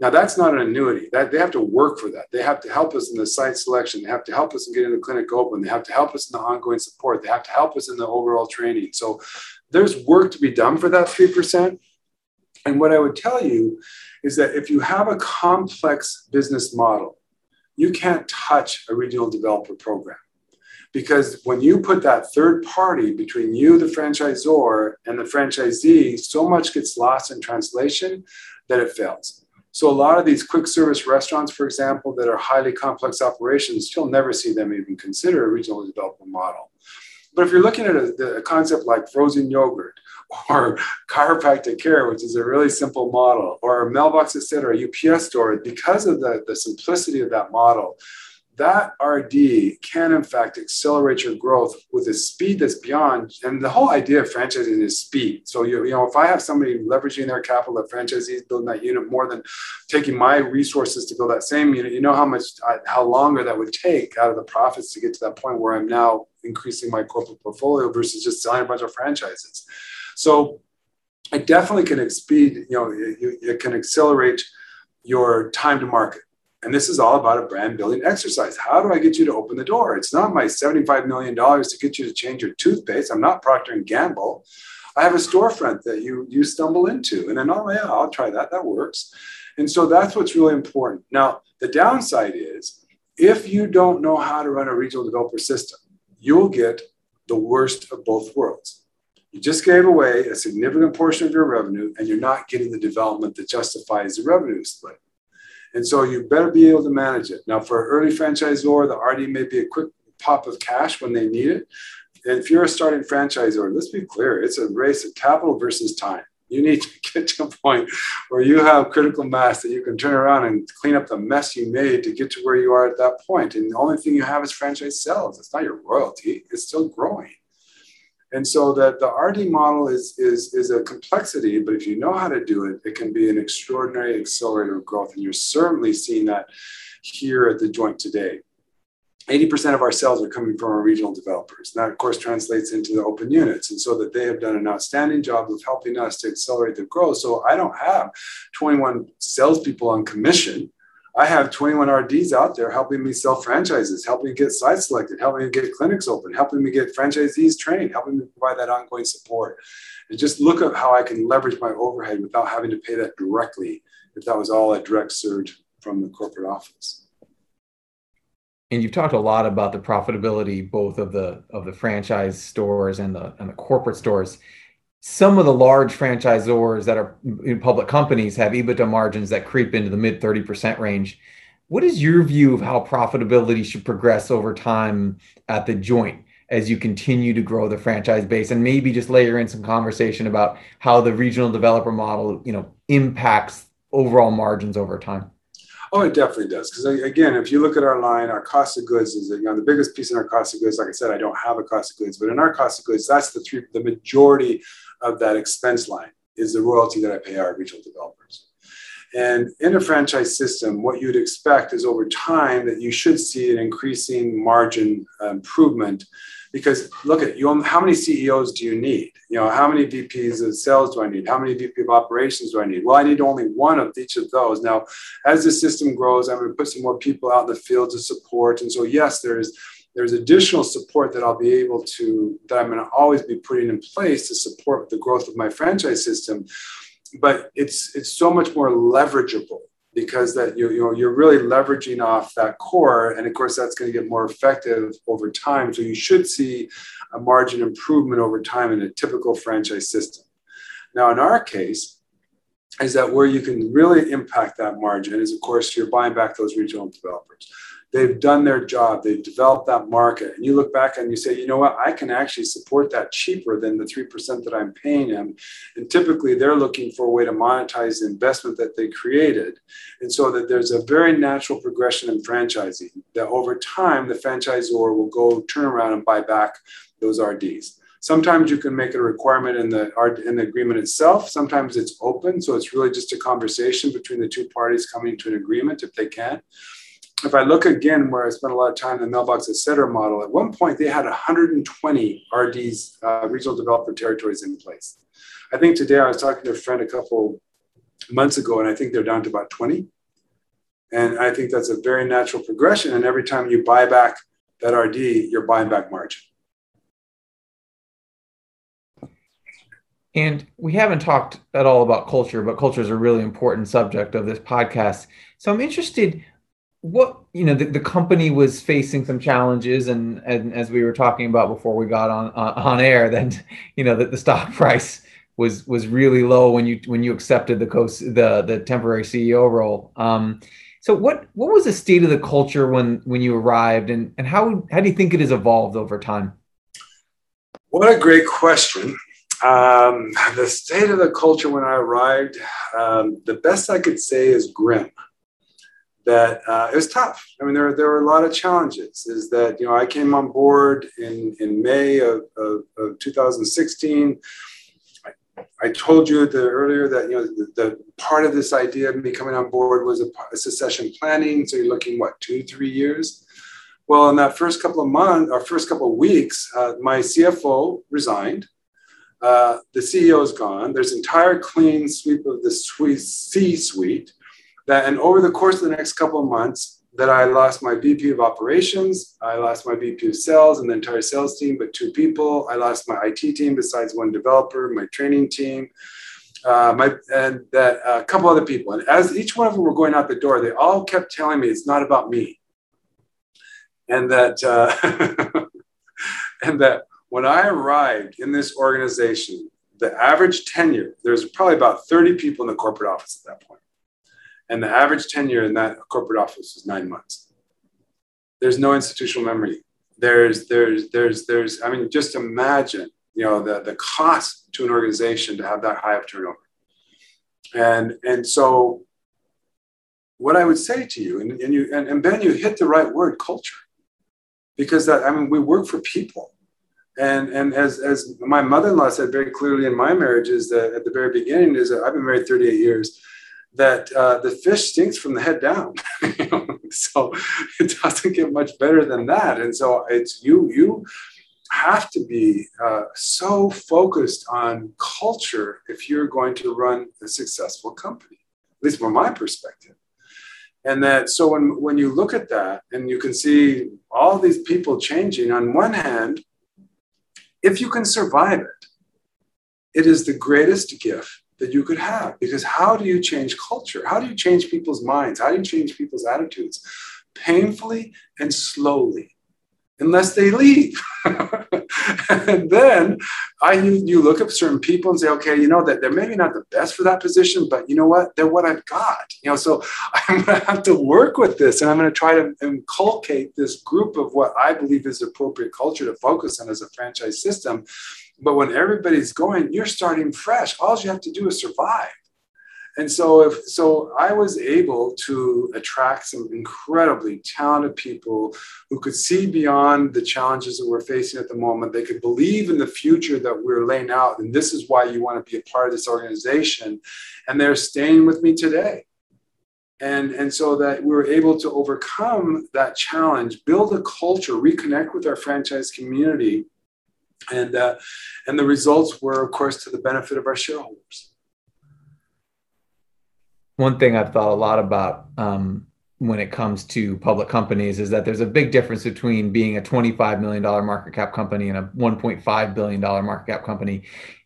Speaker 3: Now that's not an annuity. That they have to work for that. They have to help us in the site selection. They have to help us in getting the clinic open. They have to help us in the ongoing support. They have to help us in the overall training. So there's work to be done for that 3%. And what I would tell you is that if you have a complex business model, you can't touch a regional developer program. Because when you put that third party between you, the franchisor, and the franchisee, so much gets lost in translation that it fails. So a lot of these quick service restaurants, for example, that are highly complex operations, you'll never see them even consider a regional development model. But if you're looking at a, a concept like frozen yogurt *laughs* or chiropractic care, which is a really simple model, or a mailbox, et cetera, a UPS store, because of the, the simplicity of that model, that RD can in fact accelerate your growth with a speed that's beyond. And the whole idea of franchising is speed. So you, you know, if I have somebody leveraging their capital, a franchisees building that unit more than taking my resources to build that same unit, you know how much uh, how longer that would take out of the profits to get to that point where I'm now increasing my corporate portfolio versus just selling a bunch of franchises. So it definitely can speed, you know, it, it can accelerate your time to market and this is all about a brand building exercise. How do I get you to open the door? It's not my $75 million to get you to change your toothpaste. I'm not Procter and Gamble. I have a storefront that you you stumble into. And then, oh yeah, I'll try that. That works. And so that's what's really important. Now, the downside is if you don't know how to run a regional developer system, you'll get the worst of both worlds. You just gave away a significant portion of your revenue and you're not getting the development that justifies the revenue split. And so you better be able to manage it. Now, for an early franchisor, the RD may be a quick pop of cash when they need it. And if you're a starting franchisor, let's be clear, it's a race of capital versus time. You need to *laughs* get to a point where you have critical mass that you can turn around and clean up the mess you made to get to where you are at that point. And the only thing you have is franchise sales. It's not your royalty, it's still growing. And so that the RD model is, is, is a complexity, but if you know how to do it, it can be an extraordinary accelerator of growth. And you're certainly seeing that here at the joint today. 80% of our sales are coming from our regional developers. And that, of course, translates into the open units. And so that they have done an outstanding job of helping us to accelerate the growth. So I don't have 21 salespeople on commission. I have 21 RDs out there helping me sell franchises, helping me get sites selected, helping me get clinics open, helping me get franchisees trained, helping me provide that ongoing support. And just look at how I can leverage my overhead without having to pay that directly if that was all a direct surge from the corporate office.
Speaker 1: And you've talked a lot about the profitability both of the of the franchise stores and the and the corporate stores some of the large franchisors that are public companies have EBITDA margins that creep into the mid 30% range. What is your view of how profitability should progress over time at the joint as you continue to grow the franchise base and maybe just layer in some conversation about how the regional developer model, you know, impacts overall margins over time?
Speaker 3: Oh, it definitely does. Because again, if you look at our line, our cost of goods is you know the biggest piece in our cost of goods. Like I said, I don't have a cost of goods, but in our cost of goods, that's the three, the majority of that expense line is the royalty that I pay our regional developers. And in a franchise system, what you'd expect is over time that you should see an increasing margin improvement because look at you how many ceos do you need? You know how many vps of sales do i need? How many vp of operations do i need? Well i need only one of each of those. Now as the system grows i'm going to put some more people out in the field to support. And so yes there's there's additional support that I'll be able to, that I'm going to always be putting in place to support the growth of my franchise system. But it's, it's so much more leverageable because that you, you know you're really leveraging off that core and of course that's going to get more effective over time. So you should see a margin improvement over time in a typical franchise system. Now in our case is that where you can really impact that margin is of course you're buying back those regional developers they've done their job they've developed that market. And you look back and you say you know what? I can actually support that cheaper than the 3% that i'm paying them. And typically they're looking for a way to monetize the investment that they created. And so that there's a very natural progression in franchising that over time the franchisor will go turn around and buy back those rds Sometimes you can make it a requirement in the in the agreement itself. Sometimes it's open, so it's really just a conversation between the two parties coming to an agreement if they can if I look again where I spent a lot of time in the mailbox et cetera model, at one point they had 120 RDs, uh, regional developer territories in place. I think today I was talking to a friend a couple months ago, and I think they're down to about 20. And I think that's a very natural progression. And every time you buy back that RD, you're buying back margin.
Speaker 1: And we haven't talked at all about culture, but culture is a really important subject of this podcast. So I'm interested what you know the, the company was facing some challenges and and as we were talking about before we got on uh, on air then you know that the stock *laughs* price was was really low when you when you accepted the co- the the temporary CEO role. Um, so what what was the state of the culture when when you arrived and and how how do you think it has evolved over time?
Speaker 3: What a great question. Um, the state of the culture when I arrived um, the best I could say is grim that uh, it was tough. I mean, there, there were a lot of challenges. Is that, you know, I came on board in, in May of, of, of 2016. I, I told you the, earlier that, you know, the, the, part of this idea of me coming on board was a, a succession planning. So you're looking, what, two, three years? Well, in that first couple of months, or first couple of weeks, uh, my CFO resigned. Uh, the CEO is gone. There's entire clean sweep of the C-suite that, and over the course of the next couple of months, that I lost my VP of operations, I lost my VP of sales and the entire sales team, but two people. I lost my IT team besides one developer, my training team, uh, my and that a uh, couple other people. And as each one of them were going out the door, they all kept telling me it's not about me, and that uh, *laughs* and that when I arrived in this organization, the average tenure there's probably about 30 people in the corporate office at that point and the average tenure in that corporate office is nine months. There's no institutional memory. There's, there's, there's, there's, I mean, just imagine, you know, the, the cost to an organization to have that high of turnover. And, and so what I would say to you, and, and you, and, and Ben, you hit the right word, culture, because that, I mean, we work for people. And, and as, as my mother-in-law said very clearly in my marriage is that at the very beginning is that I've been married 38 years that uh, the fish stinks from the head down. *laughs* so it doesn't get much better than that. And so it's you, you have to be uh, so focused on culture if you're going to run a successful company, at least from my perspective. And that, so when, when you look at that and you can see all these people changing, on one hand, if you can survive it, it is the greatest gift that you could have. Because how do you change culture? How do you change people's minds? How do you change people's attitudes? Painfully and slowly, unless they leave. *laughs* and then I you, look at certain people and say, okay, you know that they're maybe not the best for that position, but you know what? They're what I've got. You know, so *laughs* I'm gonna have to work with this and I'm gonna try to inculcate this group of what I believe is appropriate culture to focus on as a franchise system but when everybody's going, you're starting fresh. All you have to do is survive. And so if so I was able to attract some incredibly talented people who could see beyond the challenges that we're facing at the moment. They could believe in the future that we're laying out. And this is why you want to be a part of this organization. And they're staying with me today. And, and so that we were able to overcome that challenge, build a culture, reconnect with our franchise community and uh, and the results were, of course, to the benefit of our shareholders.
Speaker 1: One thing I've thought a lot about um, when it comes to public companies is that there's a big difference between being a 25 million dollar market cap company and a 1.5 billion dollar market cap company,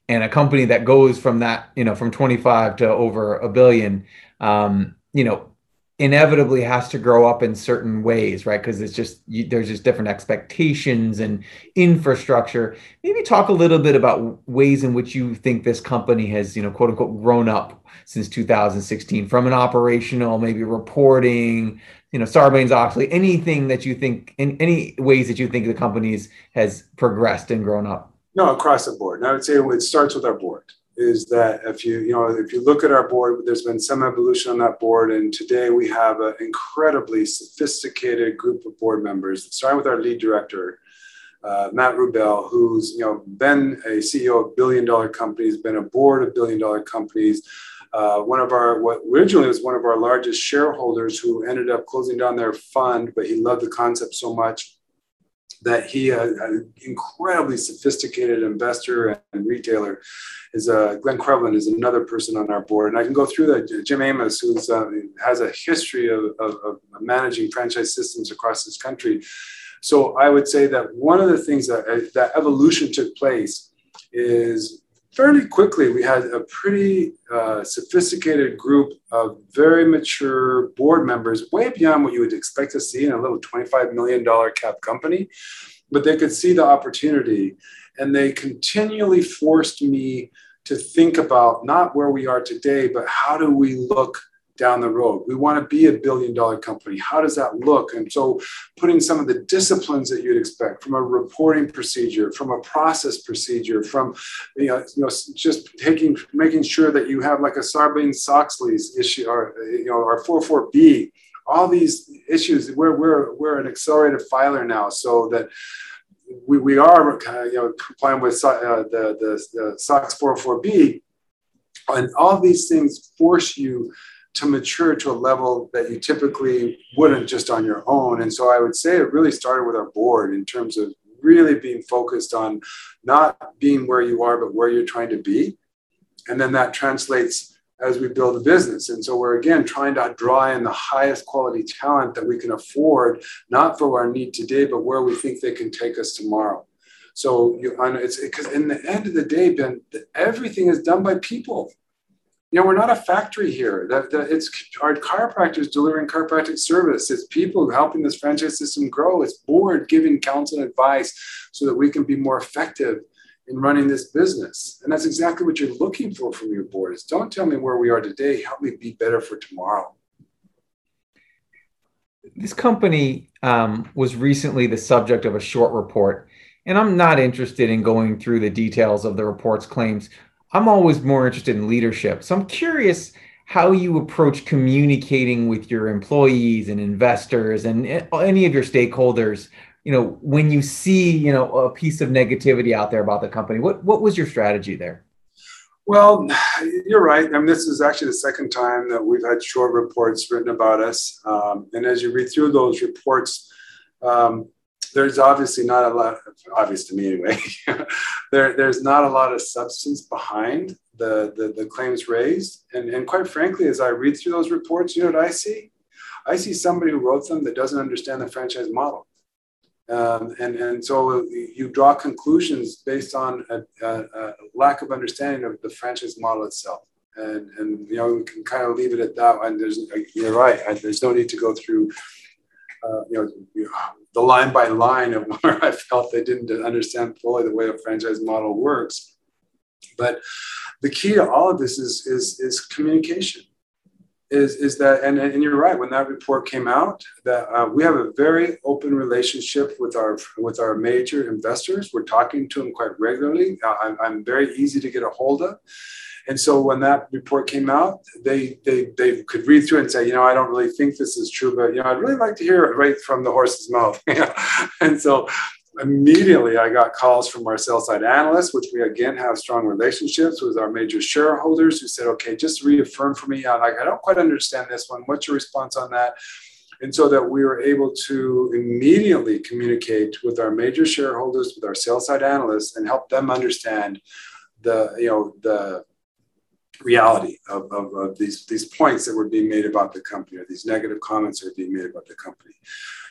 Speaker 1: and a company that goes from that you know from 25 to over a billion. Um, you know, inevitably has to grow up in certain ways right? Because it's just you, there's just different expectations and infrastructure. Maybe talk a little bit about ways in which you think this company has you know quote unquote grown up since 2016 from an operational maybe reporting you know sarbanes oxley anything that you think in any ways that you think the company's has progressed and grown up.
Speaker 3: No across the board. And i would say it starts with our board is that if you you know if you look at our board there's been some evolution on that board and today we have an incredibly sophisticated group of board members starting with our lead director uh, matt rubel who's you know been a ceo of billion dollar companies been a board of billion dollar companies uh, one of our what originally was one of our largest shareholders who ended up closing down their fund but he loved the concept so much that he, uh, an incredibly sophisticated investor and retailer, is uh, Glenn Krevlin is another person on our board. And I can go through that. Jim Amos, who uh, has a history of, of, of, managing franchise systems across this country. So I would say that one of the things that, uh, that evolution took place is fairly quickly, we had a pretty uh, sophisticated group of very mature board members, way beyond what you would expect to see in a little $25 million cap company. But they could see the opportunity, and they continually forced me to think about not where we are today, but how do we look down the road. We want to be a billion dollar company. How does that look? And so putting some of the disciplines that you'd expect from a reporting procedure, from a process procedure, from you know, you know just taking making sure that you have like a Sarbanes-Oxley's issue or you know our 44B all these issues. We're we're we're an accelerated filer now, so that we, we are uh, you know complying with uh, the, the the SOX 404b, and all these things force you to mature to a level that you typically wouldn't just on your own. And so I would say it really started with our board in terms of really being focused on not being where you are, but where you're trying to be. And then that translates as we build a business. And so we're again trying to draw in the highest quality talent that we can afford, not for our need today, but where we think they can take us tomorrow. So you, it's because in the end of the day, Ben, everything is done by people you know, we're not a factory here. That, that it's our chiropractors delivering chiropractic service. It's people helping this franchise system grow. It's board giving counsel and advice so that we can be more effective in running this business. And that's exactly what you're looking for from your board. Is don't tell me where we are today. Help me be better for tomorrow.
Speaker 1: This company um, was recently the subject of a short report, and I'm not interested in going through the details of the report's claims. I'm always more interested in leadership. So I'm curious how you approach communicating with your employees and investors and any of your stakeholders you know when you see you know a piece of negativity out there about the company. What what was your strategy there?
Speaker 3: Well you're right. I mean this is actually the second time that we've had short reports written about us. Um, and as you read through those reports um, there's obviously not a lot, obvious to me anyway, *laughs* there, there's not a lot of substance behind the, the, the, claims raised. And, and quite frankly, as I read through those reports, you know what I see? I see somebody who wrote them that doesn't understand the franchise model. Um, and, and so you draw conclusions based on a, a, a, lack of understanding of the franchise model itself. And, and you know, we can kind of leave it at that. And there's, you're right. There's no need to go through, uh, you know, the line by line of *laughs* where I felt they didn't understand fully the way a franchise model works. But the key to all of this is, is, is communication. Is, is that and, and you're right when that report came out that uh, we have a very open relationship with our with our major investors we're talking to them quite regularly I'm, I'm very easy to get a hold of and so when that report came out, they they they could read through it and say, you know, I don't really think this is true, but you know, I'd really like to hear it right from the horse's mouth. *laughs* and so immediately I got calls from our sell side analysts, which we again have strong relationships with our major shareholders who said, okay, just reaffirm for me. I'm like, I don't quite understand this one. What's your response on that? And so that we were able to immediately communicate with our major shareholders, with our sell side analysts, and help them understand the, you know, the reality of, of, of, these, these points that were being made about the company or these negative comments that are being made about the company.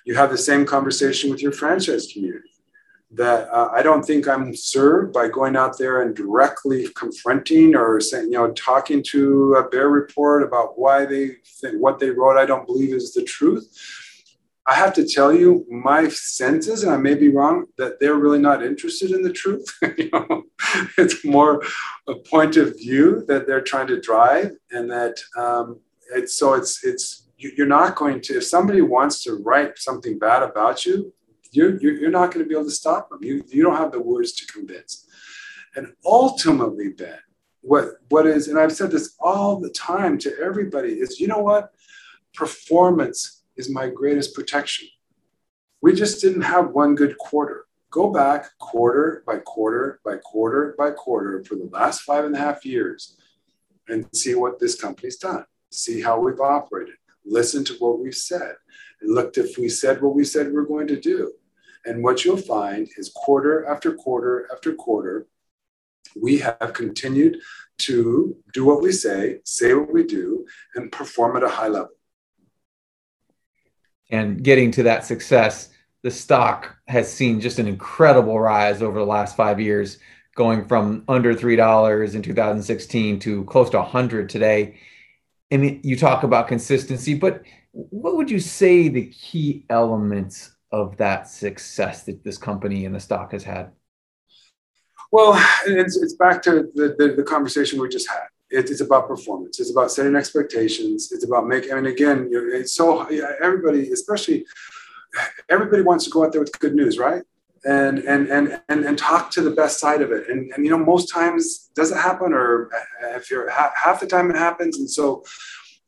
Speaker 3: You have the same conversation with your franchise community that uh, I don't think I'm served by going out there and directly confronting or saying, you know, talking to a bear report about why they think what they wrote I don't believe is the truth. I have to tell you, my sense is, and I may be wrong, that they're really not interested in the truth. *laughs* you know, it's more a point of view that they're trying to drive, and that um, it's so it's it's you're not going to if somebody wants to write something bad about you, you're you're not going to be able to stop them. You you don't have the words to convince, and ultimately, Ben, what what is, and I've said this all the time to everybody is, you know what, performance is my greatest protection. We just didn't have one good quarter. Go back quarter by quarter by quarter by quarter for the last five and a half years and see what this company's done. See how we've operated. Listen to what we've said. And looked if we said what we said we're going to do. And what you'll find is quarter after quarter after quarter, we have continued to do what we say, say what we do, and perform at a high level
Speaker 1: and getting to that success, the stock has seen just an incredible rise over the last five years, going from under three dollars in 2016 to close to 100 today. Mean, you talk about consistency, but what would you say the key elements of that success that this company and the stock has had?
Speaker 3: Well, it's, it's back to the, the, the conversation we just had it's about performance. It's about setting expectations. It's about making. I mean, again, it's so everybody, especially everybody, wants to go out there with good news, right? And and and and and talk to the best side of it. And and you know, most times does it happen, or uh, if you're half the time it happens. And so,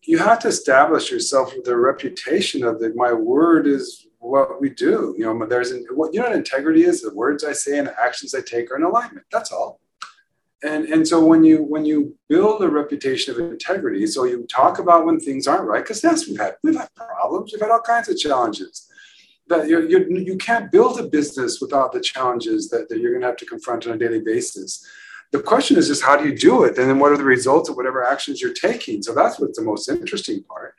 Speaker 3: you have to establish yourself with a reputation of that my word is what we do. You know, there's what you know what integrity is. The words I say and the actions I take are in alignment. That's all. And and so when you when you build a reputation of integrity, so you talk about when things aren't right, because yes, we've had we've had problems, we've had all kinds of challenges. That you you you can't build a business without the challenges that, that you're going to have to confront on a daily basis. The question is just how do you do it, and then what are the results of whatever actions you're taking. So that's what's the most interesting part.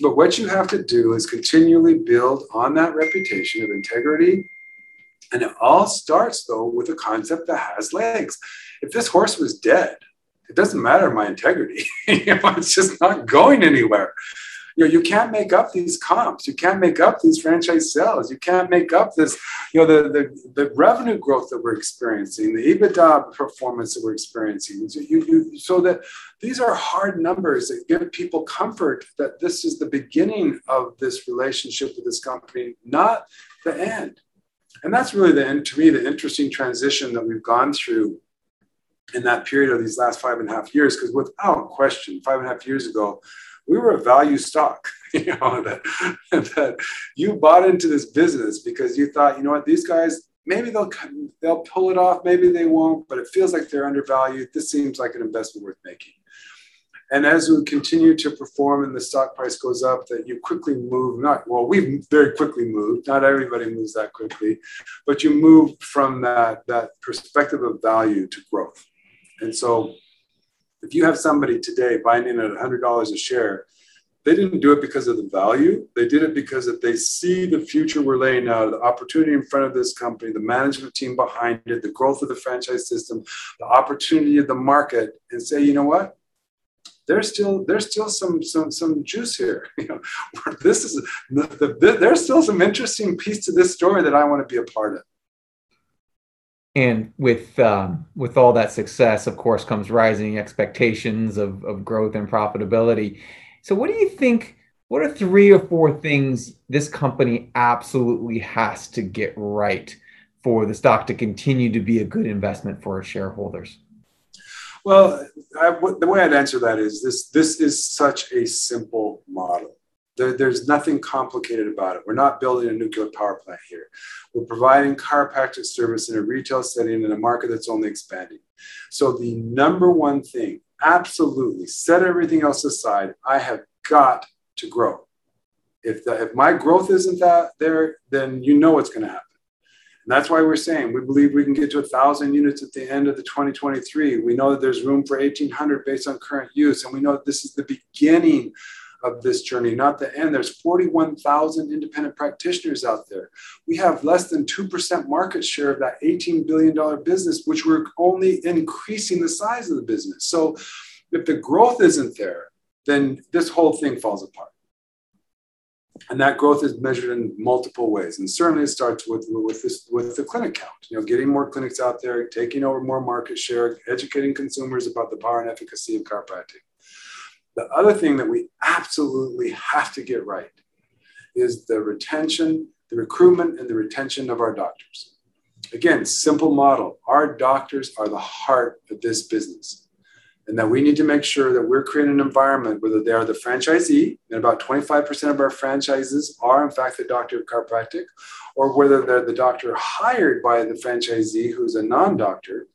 Speaker 3: But what you have to do is continually build on that reputation of integrity. And it all starts, though, with a concept that has legs. If this horse was dead, it doesn't matter my integrity. *laughs* you know, it's just not going anywhere you know, you can't make up these comps. You can't make up these franchise sales. You can't make up this, you know, the, the, the revenue growth that we're experiencing, the EBITDA performance that we're experiencing. So, you, you, so that these are hard numbers that give people comfort that this is the beginning of this relationship with this company, not the end. And that's really the, to me, the interesting transition that we've gone through in that period of these last five and a half years, because without question, five and a half years ago, we were a value stock *laughs* you know that, that you bought into this business because you thought you know what? These guys maybe they'll they'll pull it off maybe they won't but it feels like they're undervalued. This seems like an investment worth making. And as we continue to perform and the stock price goes up that you quickly move not well we've very quickly moved. Not everybody moves that quickly but you move from that that perspective of value to growth and so if you have somebody today buying in at $100 a share, they didn't do it because of the value. They did it because that they see the future we're laying out, the opportunity in front of this company, the management team behind it, the growth of the franchise system, the opportunity of the market, and say, you know what? There's still there's still some some some juice here. *laughs* You know, *laughs* this is the, the, there's still some interesting piece to this story that I want to be a part of
Speaker 1: and with um, with all that success, of course, comes rising expectations of, of growth and profitability. So, what do you think? What are three or four things this company absolutely has to get right for the stock to continue to be a good investment for its shareholders?
Speaker 3: Well, I, the way I'd answer that is this: this is such a simple model. There, there's nothing complicated about it. We're not building a nuclear power plant here. We're providing chiropractic service in a retail setting in a market that's only expanding. So the number one thing, absolutely, set everything else aside. I have got to grow. If, the, if my growth isn't that there, then you know what's going to happen. And that's why we're saying we believe we can get to a thousand units at the end of the 2023. We know that there's room for 1,800 based on current use, and we know that this is the beginning of this journey, not the end. There's 41,000 independent practitioners out there. We have less than 2% market share of that $18 billion business, which we're only increasing the size of the business. So if the growth isn't there, then this whole thing falls apart. And that growth is measured in multiple ways. And certainly it starts with, with, this, with the clinic count, you know, getting more clinics out there, taking over more market share, educating consumers about the power and efficacy of chiropractic. The other thing that we absolutely have to get right is the retention, the recruitment, and the retention of our doctors. Again, simple model. Our doctors are the heart of this business. And that we need to make sure that we're creating an environment, whether they are the franchisee, and about 25% of our franchises are, in fact, the doctor of chiropractic, or whether they're the doctor hired by the franchisee who's a non doctor,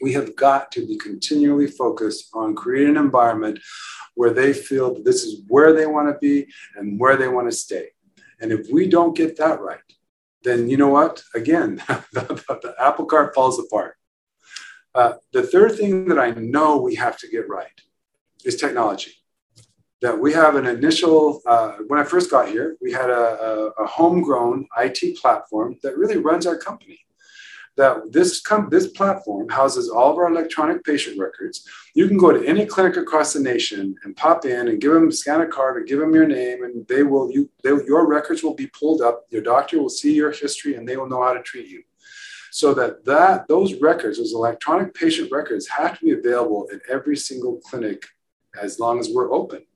Speaker 3: we have got to be continually focused on creating an environment where they feel that this is where they want to be and where they want to stay. And if we don't get that right, then you know what? Again, *laughs* the, the, the apple cart falls apart. Uh, the third thing that I know we have to get right is technology. That we have an initial, uh, when I first got here, we had a, a, a homegrown IT platform that really runs our company that this com- this platform houses all of our electronic patient records. You can go to any clinic across the nation and pop in and give them scan a card or give them your name, and they will you they, your records will be pulled up. Your doctor will see your history, and they will know how to treat you. So that that those records, those electronic patient records, have to be available at every single clinic as long as we're open.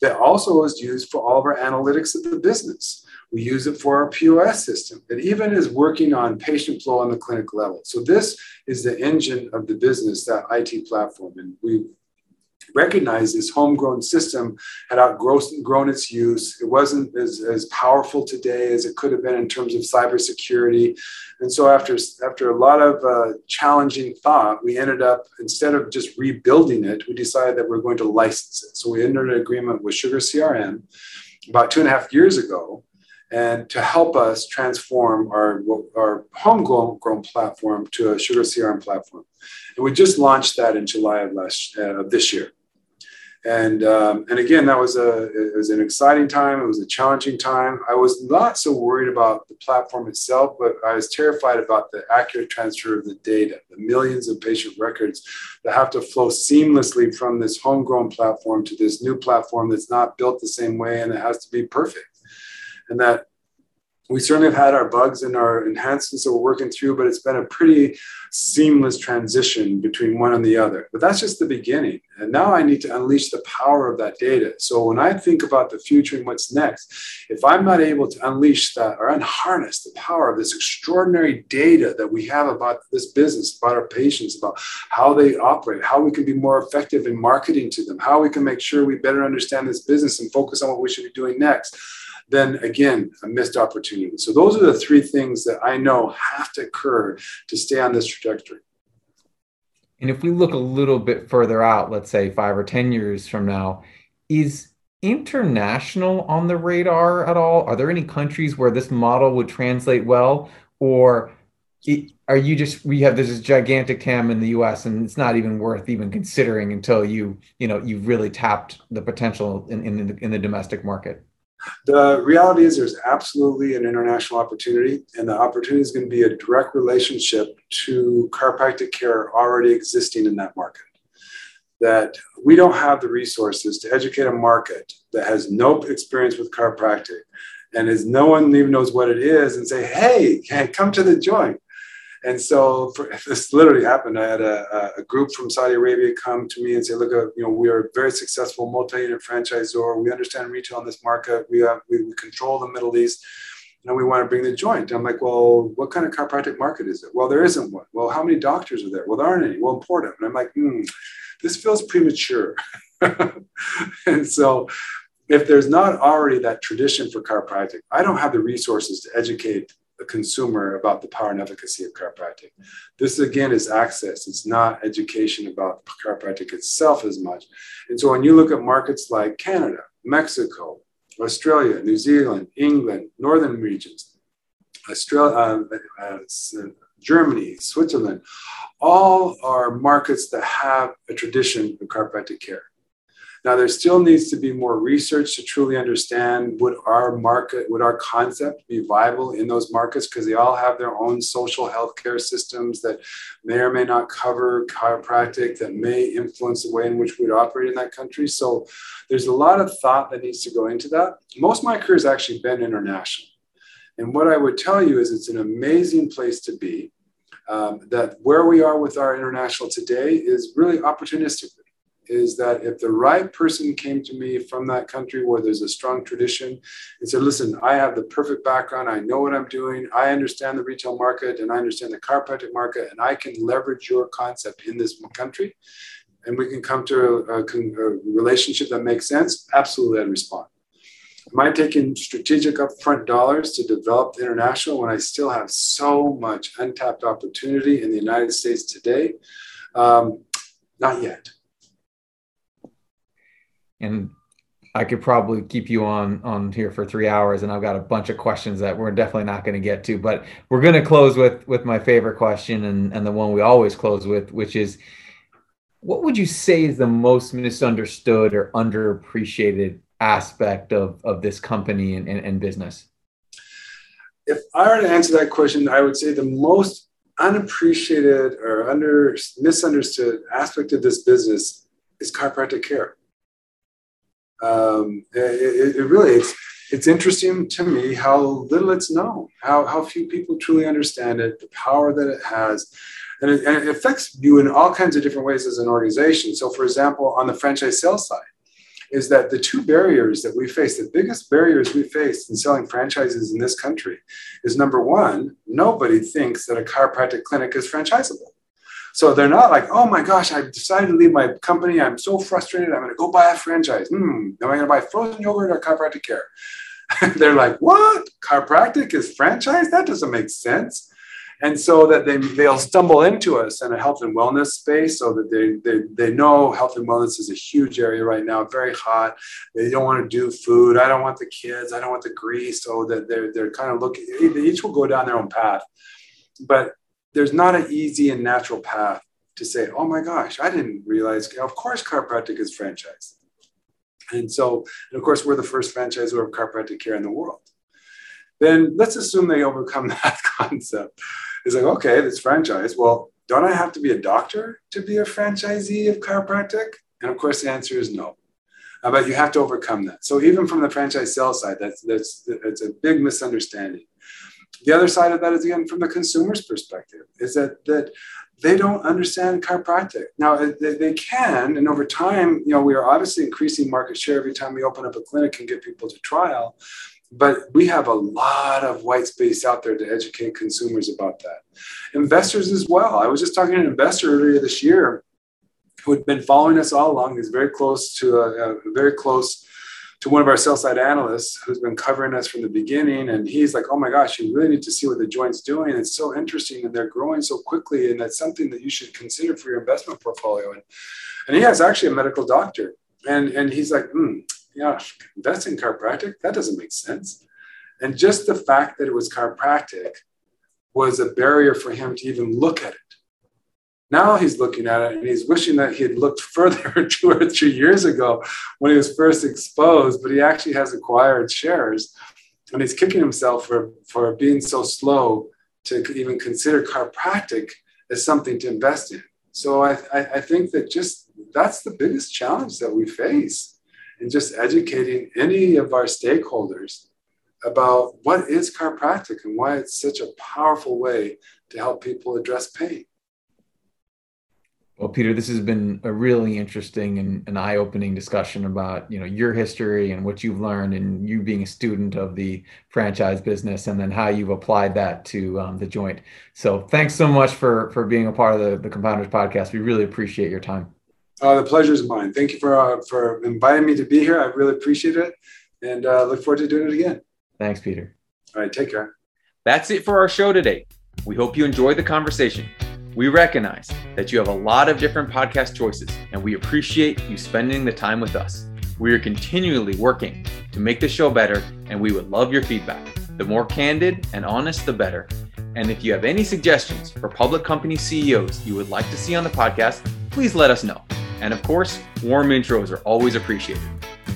Speaker 3: That also is used for all of our analytics of the business. We use it for our POS system. It even is working on patient flow on the clinic level. So this is the engine of the business, that IT platform. And we recognized this homegrown system had outgrown its use. It wasn't as, as powerful today as it could have been in terms of cybersecurity. And so after, after a lot of uh, challenging thought, we ended up, instead of just rebuilding it, we decided that we're going to license it. So we entered an agreement with Sugar CRM about two and a half years ago and to help us transform our, our homegrown platform to a Sugar CRM platform. And we just launched that in July of last uh, of this year. And um, and again, that was a it was an exciting time. It was a challenging time. I was not so worried about the platform itself, but I was terrified about the accurate transfer of the data, the millions of patient records that have to flow seamlessly from this homegrown platform to this new platform that's not built the same way and it has to be perfect. And that we certainly have had our bugs and our enhancements that we're working through, but it's been a pretty seamless transition between one and the other. But that's just the beginning. And now I need to unleash the power of that data. So when I think about the future and what's next, if I'm not able to unleash that or unharness the power of this extraordinary data that we have about this business, about our patients, about how they operate, how we can be more effective in marketing to them, how we can make sure we better understand this business and focus on what we should be doing next then again, a missed opportunity. So those are the three things that I know have to occur to stay on this trajectory.
Speaker 1: And if we look a little bit further out, let's say five or 10 years from now, is international on the radar at all? Are there any countries where this model would translate well? Or are you just, we have this gigantic TAM in the US and it's not even worth even considering until you, you know, you've really tapped the potential in, in, the, in the domestic market?
Speaker 3: The reality is there's absolutely an international opportunity, and the opportunity is going to be a direct relationship to chiropractic care already existing in that market. That we don't have the resources to educate a market that has no experience with chiropractic and is no one even knows what it is and say, hey, *laughs* come to the joint. And so for, *laughs* this literally happened. I had a, a, group from Saudi Arabia come to me and say, look, uh, you know, we are a very successful multi-unit franchisor. We understand retail in this market. We, have, we, we control the Middle East and we want to bring the joint. I'm like, well, what kind of chiropractic market is it? Well, there isn't one. Well, how many doctors are there? Well, there aren't any. Well, important. And I'm like, hmm, this feels premature. *laughs* and so if there's not already that tradition for chiropractic, I don't have the resources to educate the consumer about the power and efficacy of chiropractic. This again is access. It's not education about chiropractic itself as much. And so when you look at markets like Canada, Mexico, Australia, New Zealand, England, northern regions, Australia, uh, uh, Germany, Switzerland, all are markets that have a tradition of chiropractic care. Now, there still needs to be more research to truly understand would our market, would our concept be viable in those markets because they all have their own social healthcare systems that may or may not cover chiropractic, that may influence the way in which we'd operate in that country. So there's a lot of thought that needs to go into that. Most of my career has actually been international. And what I would tell you is it's an amazing place to be. Um, that where we are with our international today is really opportunistically is that if the right person came to me from that country where there's a strong tradition and said, listen, I have the perfect background, I know what I'm doing, I understand the retail market and I understand the chiropractic market, and I can leverage your concept in this country, and we can come to a, a, a relationship that makes sense, absolutely I'd respond. Am I taking strategic upfront dollars to develop the international when I still have so much untapped opportunity in the United States today? Um, not yet
Speaker 1: and I could probably keep you on on here for three hours, and I've got a bunch of questions that we're definitely not going to get to. But we're going to close with with my favorite question, and and the one we always close with, which is, what would you say is the most misunderstood or underappreciated aspect of of this company and, and, and business?
Speaker 3: If I were to answer that question, I would say the most unappreciated or under misunderstood aspect of this business is chiropractic care um, it, it, really it's it's interesting to me how little it's known, how how few people truly understand it, the power that it has, and it, and it affects you in all kinds of different ways as an organization. So, for example, on the franchise sales side, is that the two barriers that we face, the biggest barriers we face in selling franchises in this country, is number one, nobody thinks that a chiropractic clinic is franchisable. So they're not like, oh my gosh, I've decided to leave my company. I'm so frustrated. I'm going to go buy a franchise. Hmm, am I going to buy frozen yogurt or chiropractic care? *laughs* they're like, what? Chiropractic is franchise? That doesn't make sense. And so that they, they'll stumble into us in a health and wellness space so that they, they, they know health and wellness is a huge area right now, very hot. They don't want to do food. I don't want the kids. I don't want the grease. So that they're, they're kind of looking, each will go down their own path. But there's not an easy and natural path to say, oh my gosh, I didn't realize, of course, chiropractic is franchise. And so, and of course, we're the first franchisor of chiropractic care in the world. Then let's assume they overcome *laughs* that concept. It's like, okay, this franchise. Well, don't I have to be a doctor to be a franchisee of chiropractic? And of course, the answer is no. Uh, but you have to overcome that. So even from the franchise sales side, that's that's that's a big misunderstanding. The other side of that is again from the consumer's perspective, is that that they don't understand chiropractic. Now uh, they, they can, and over time, you know, we are obviously increasing market share every time we open up a clinic and get people to trial. But we have a lot of white space out there to educate consumers about that. Investors as well. I was just talking to an investor earlier this year who had been following us all along. He's very close to a, a very close to one of our sell side analysts who's been covering us from the beginning. And he's like, oh my gosh, you really need to see what the joint's doing. It's so interesting and they're growing so quickly. And that's something that you should consider for your investment portfolio. And, and he has actually a medical doctor. And, and he's like, hmm, yeah, that's in chiropractic. That doesn't make sense. And just the fact that it was chiropractic was a barrier for him to even look at it. Now he's looking at it and he's wishing that he had looked *laughs* further *laughs* two or three years ago when he was first exposed, but he actually has acquired shares and he's kicking himself for, for being so slow to even consider chiropractic as something to invest in. So I, I, I think that just that's the biggest challenge that we face in just educating any of our stakeholders about what is chiropractic and why it's such a powerful way to help people address pain.
Speaker 1: Well, Peter, this has been a really interesting and an eye-opening discussion about you know your history and what you've learned, and you being a student of the franchise business, and then how you've applied that to um, the joint. So, thanks so much for for being a part of the the Compounders podcast. We really appreciate your time.
Speaker 3: Uh, the pleasure is mine. Thank you for uh, for inviting me to be here. I really appreciate it, and uh, look forward to doing it again.
Speaker 1: Thanks, Peter.
Speaker 3: All right, take care.
Speaker 1: That's it for our show today. We hope you enjoyed the conversation. We recognize that you have a lot of different podcast choices, and we appreciate you spending the time with us. We are continually working to make the show better, and we would love your feedback. The more candid and honest, the better. And if you have any suggestions for public company CEOs you would like to see on the podcast, please let us know. And of course, warm intros are always appreciated.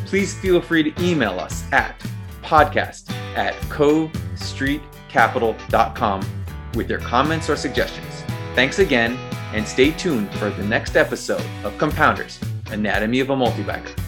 Speaker 1: Please feel free to email us at podcast at covestreetcapital.com with your comments or suggestions. Thanks again, and stay tuned for the next episode of Compounders Anatomy of a Multibagger.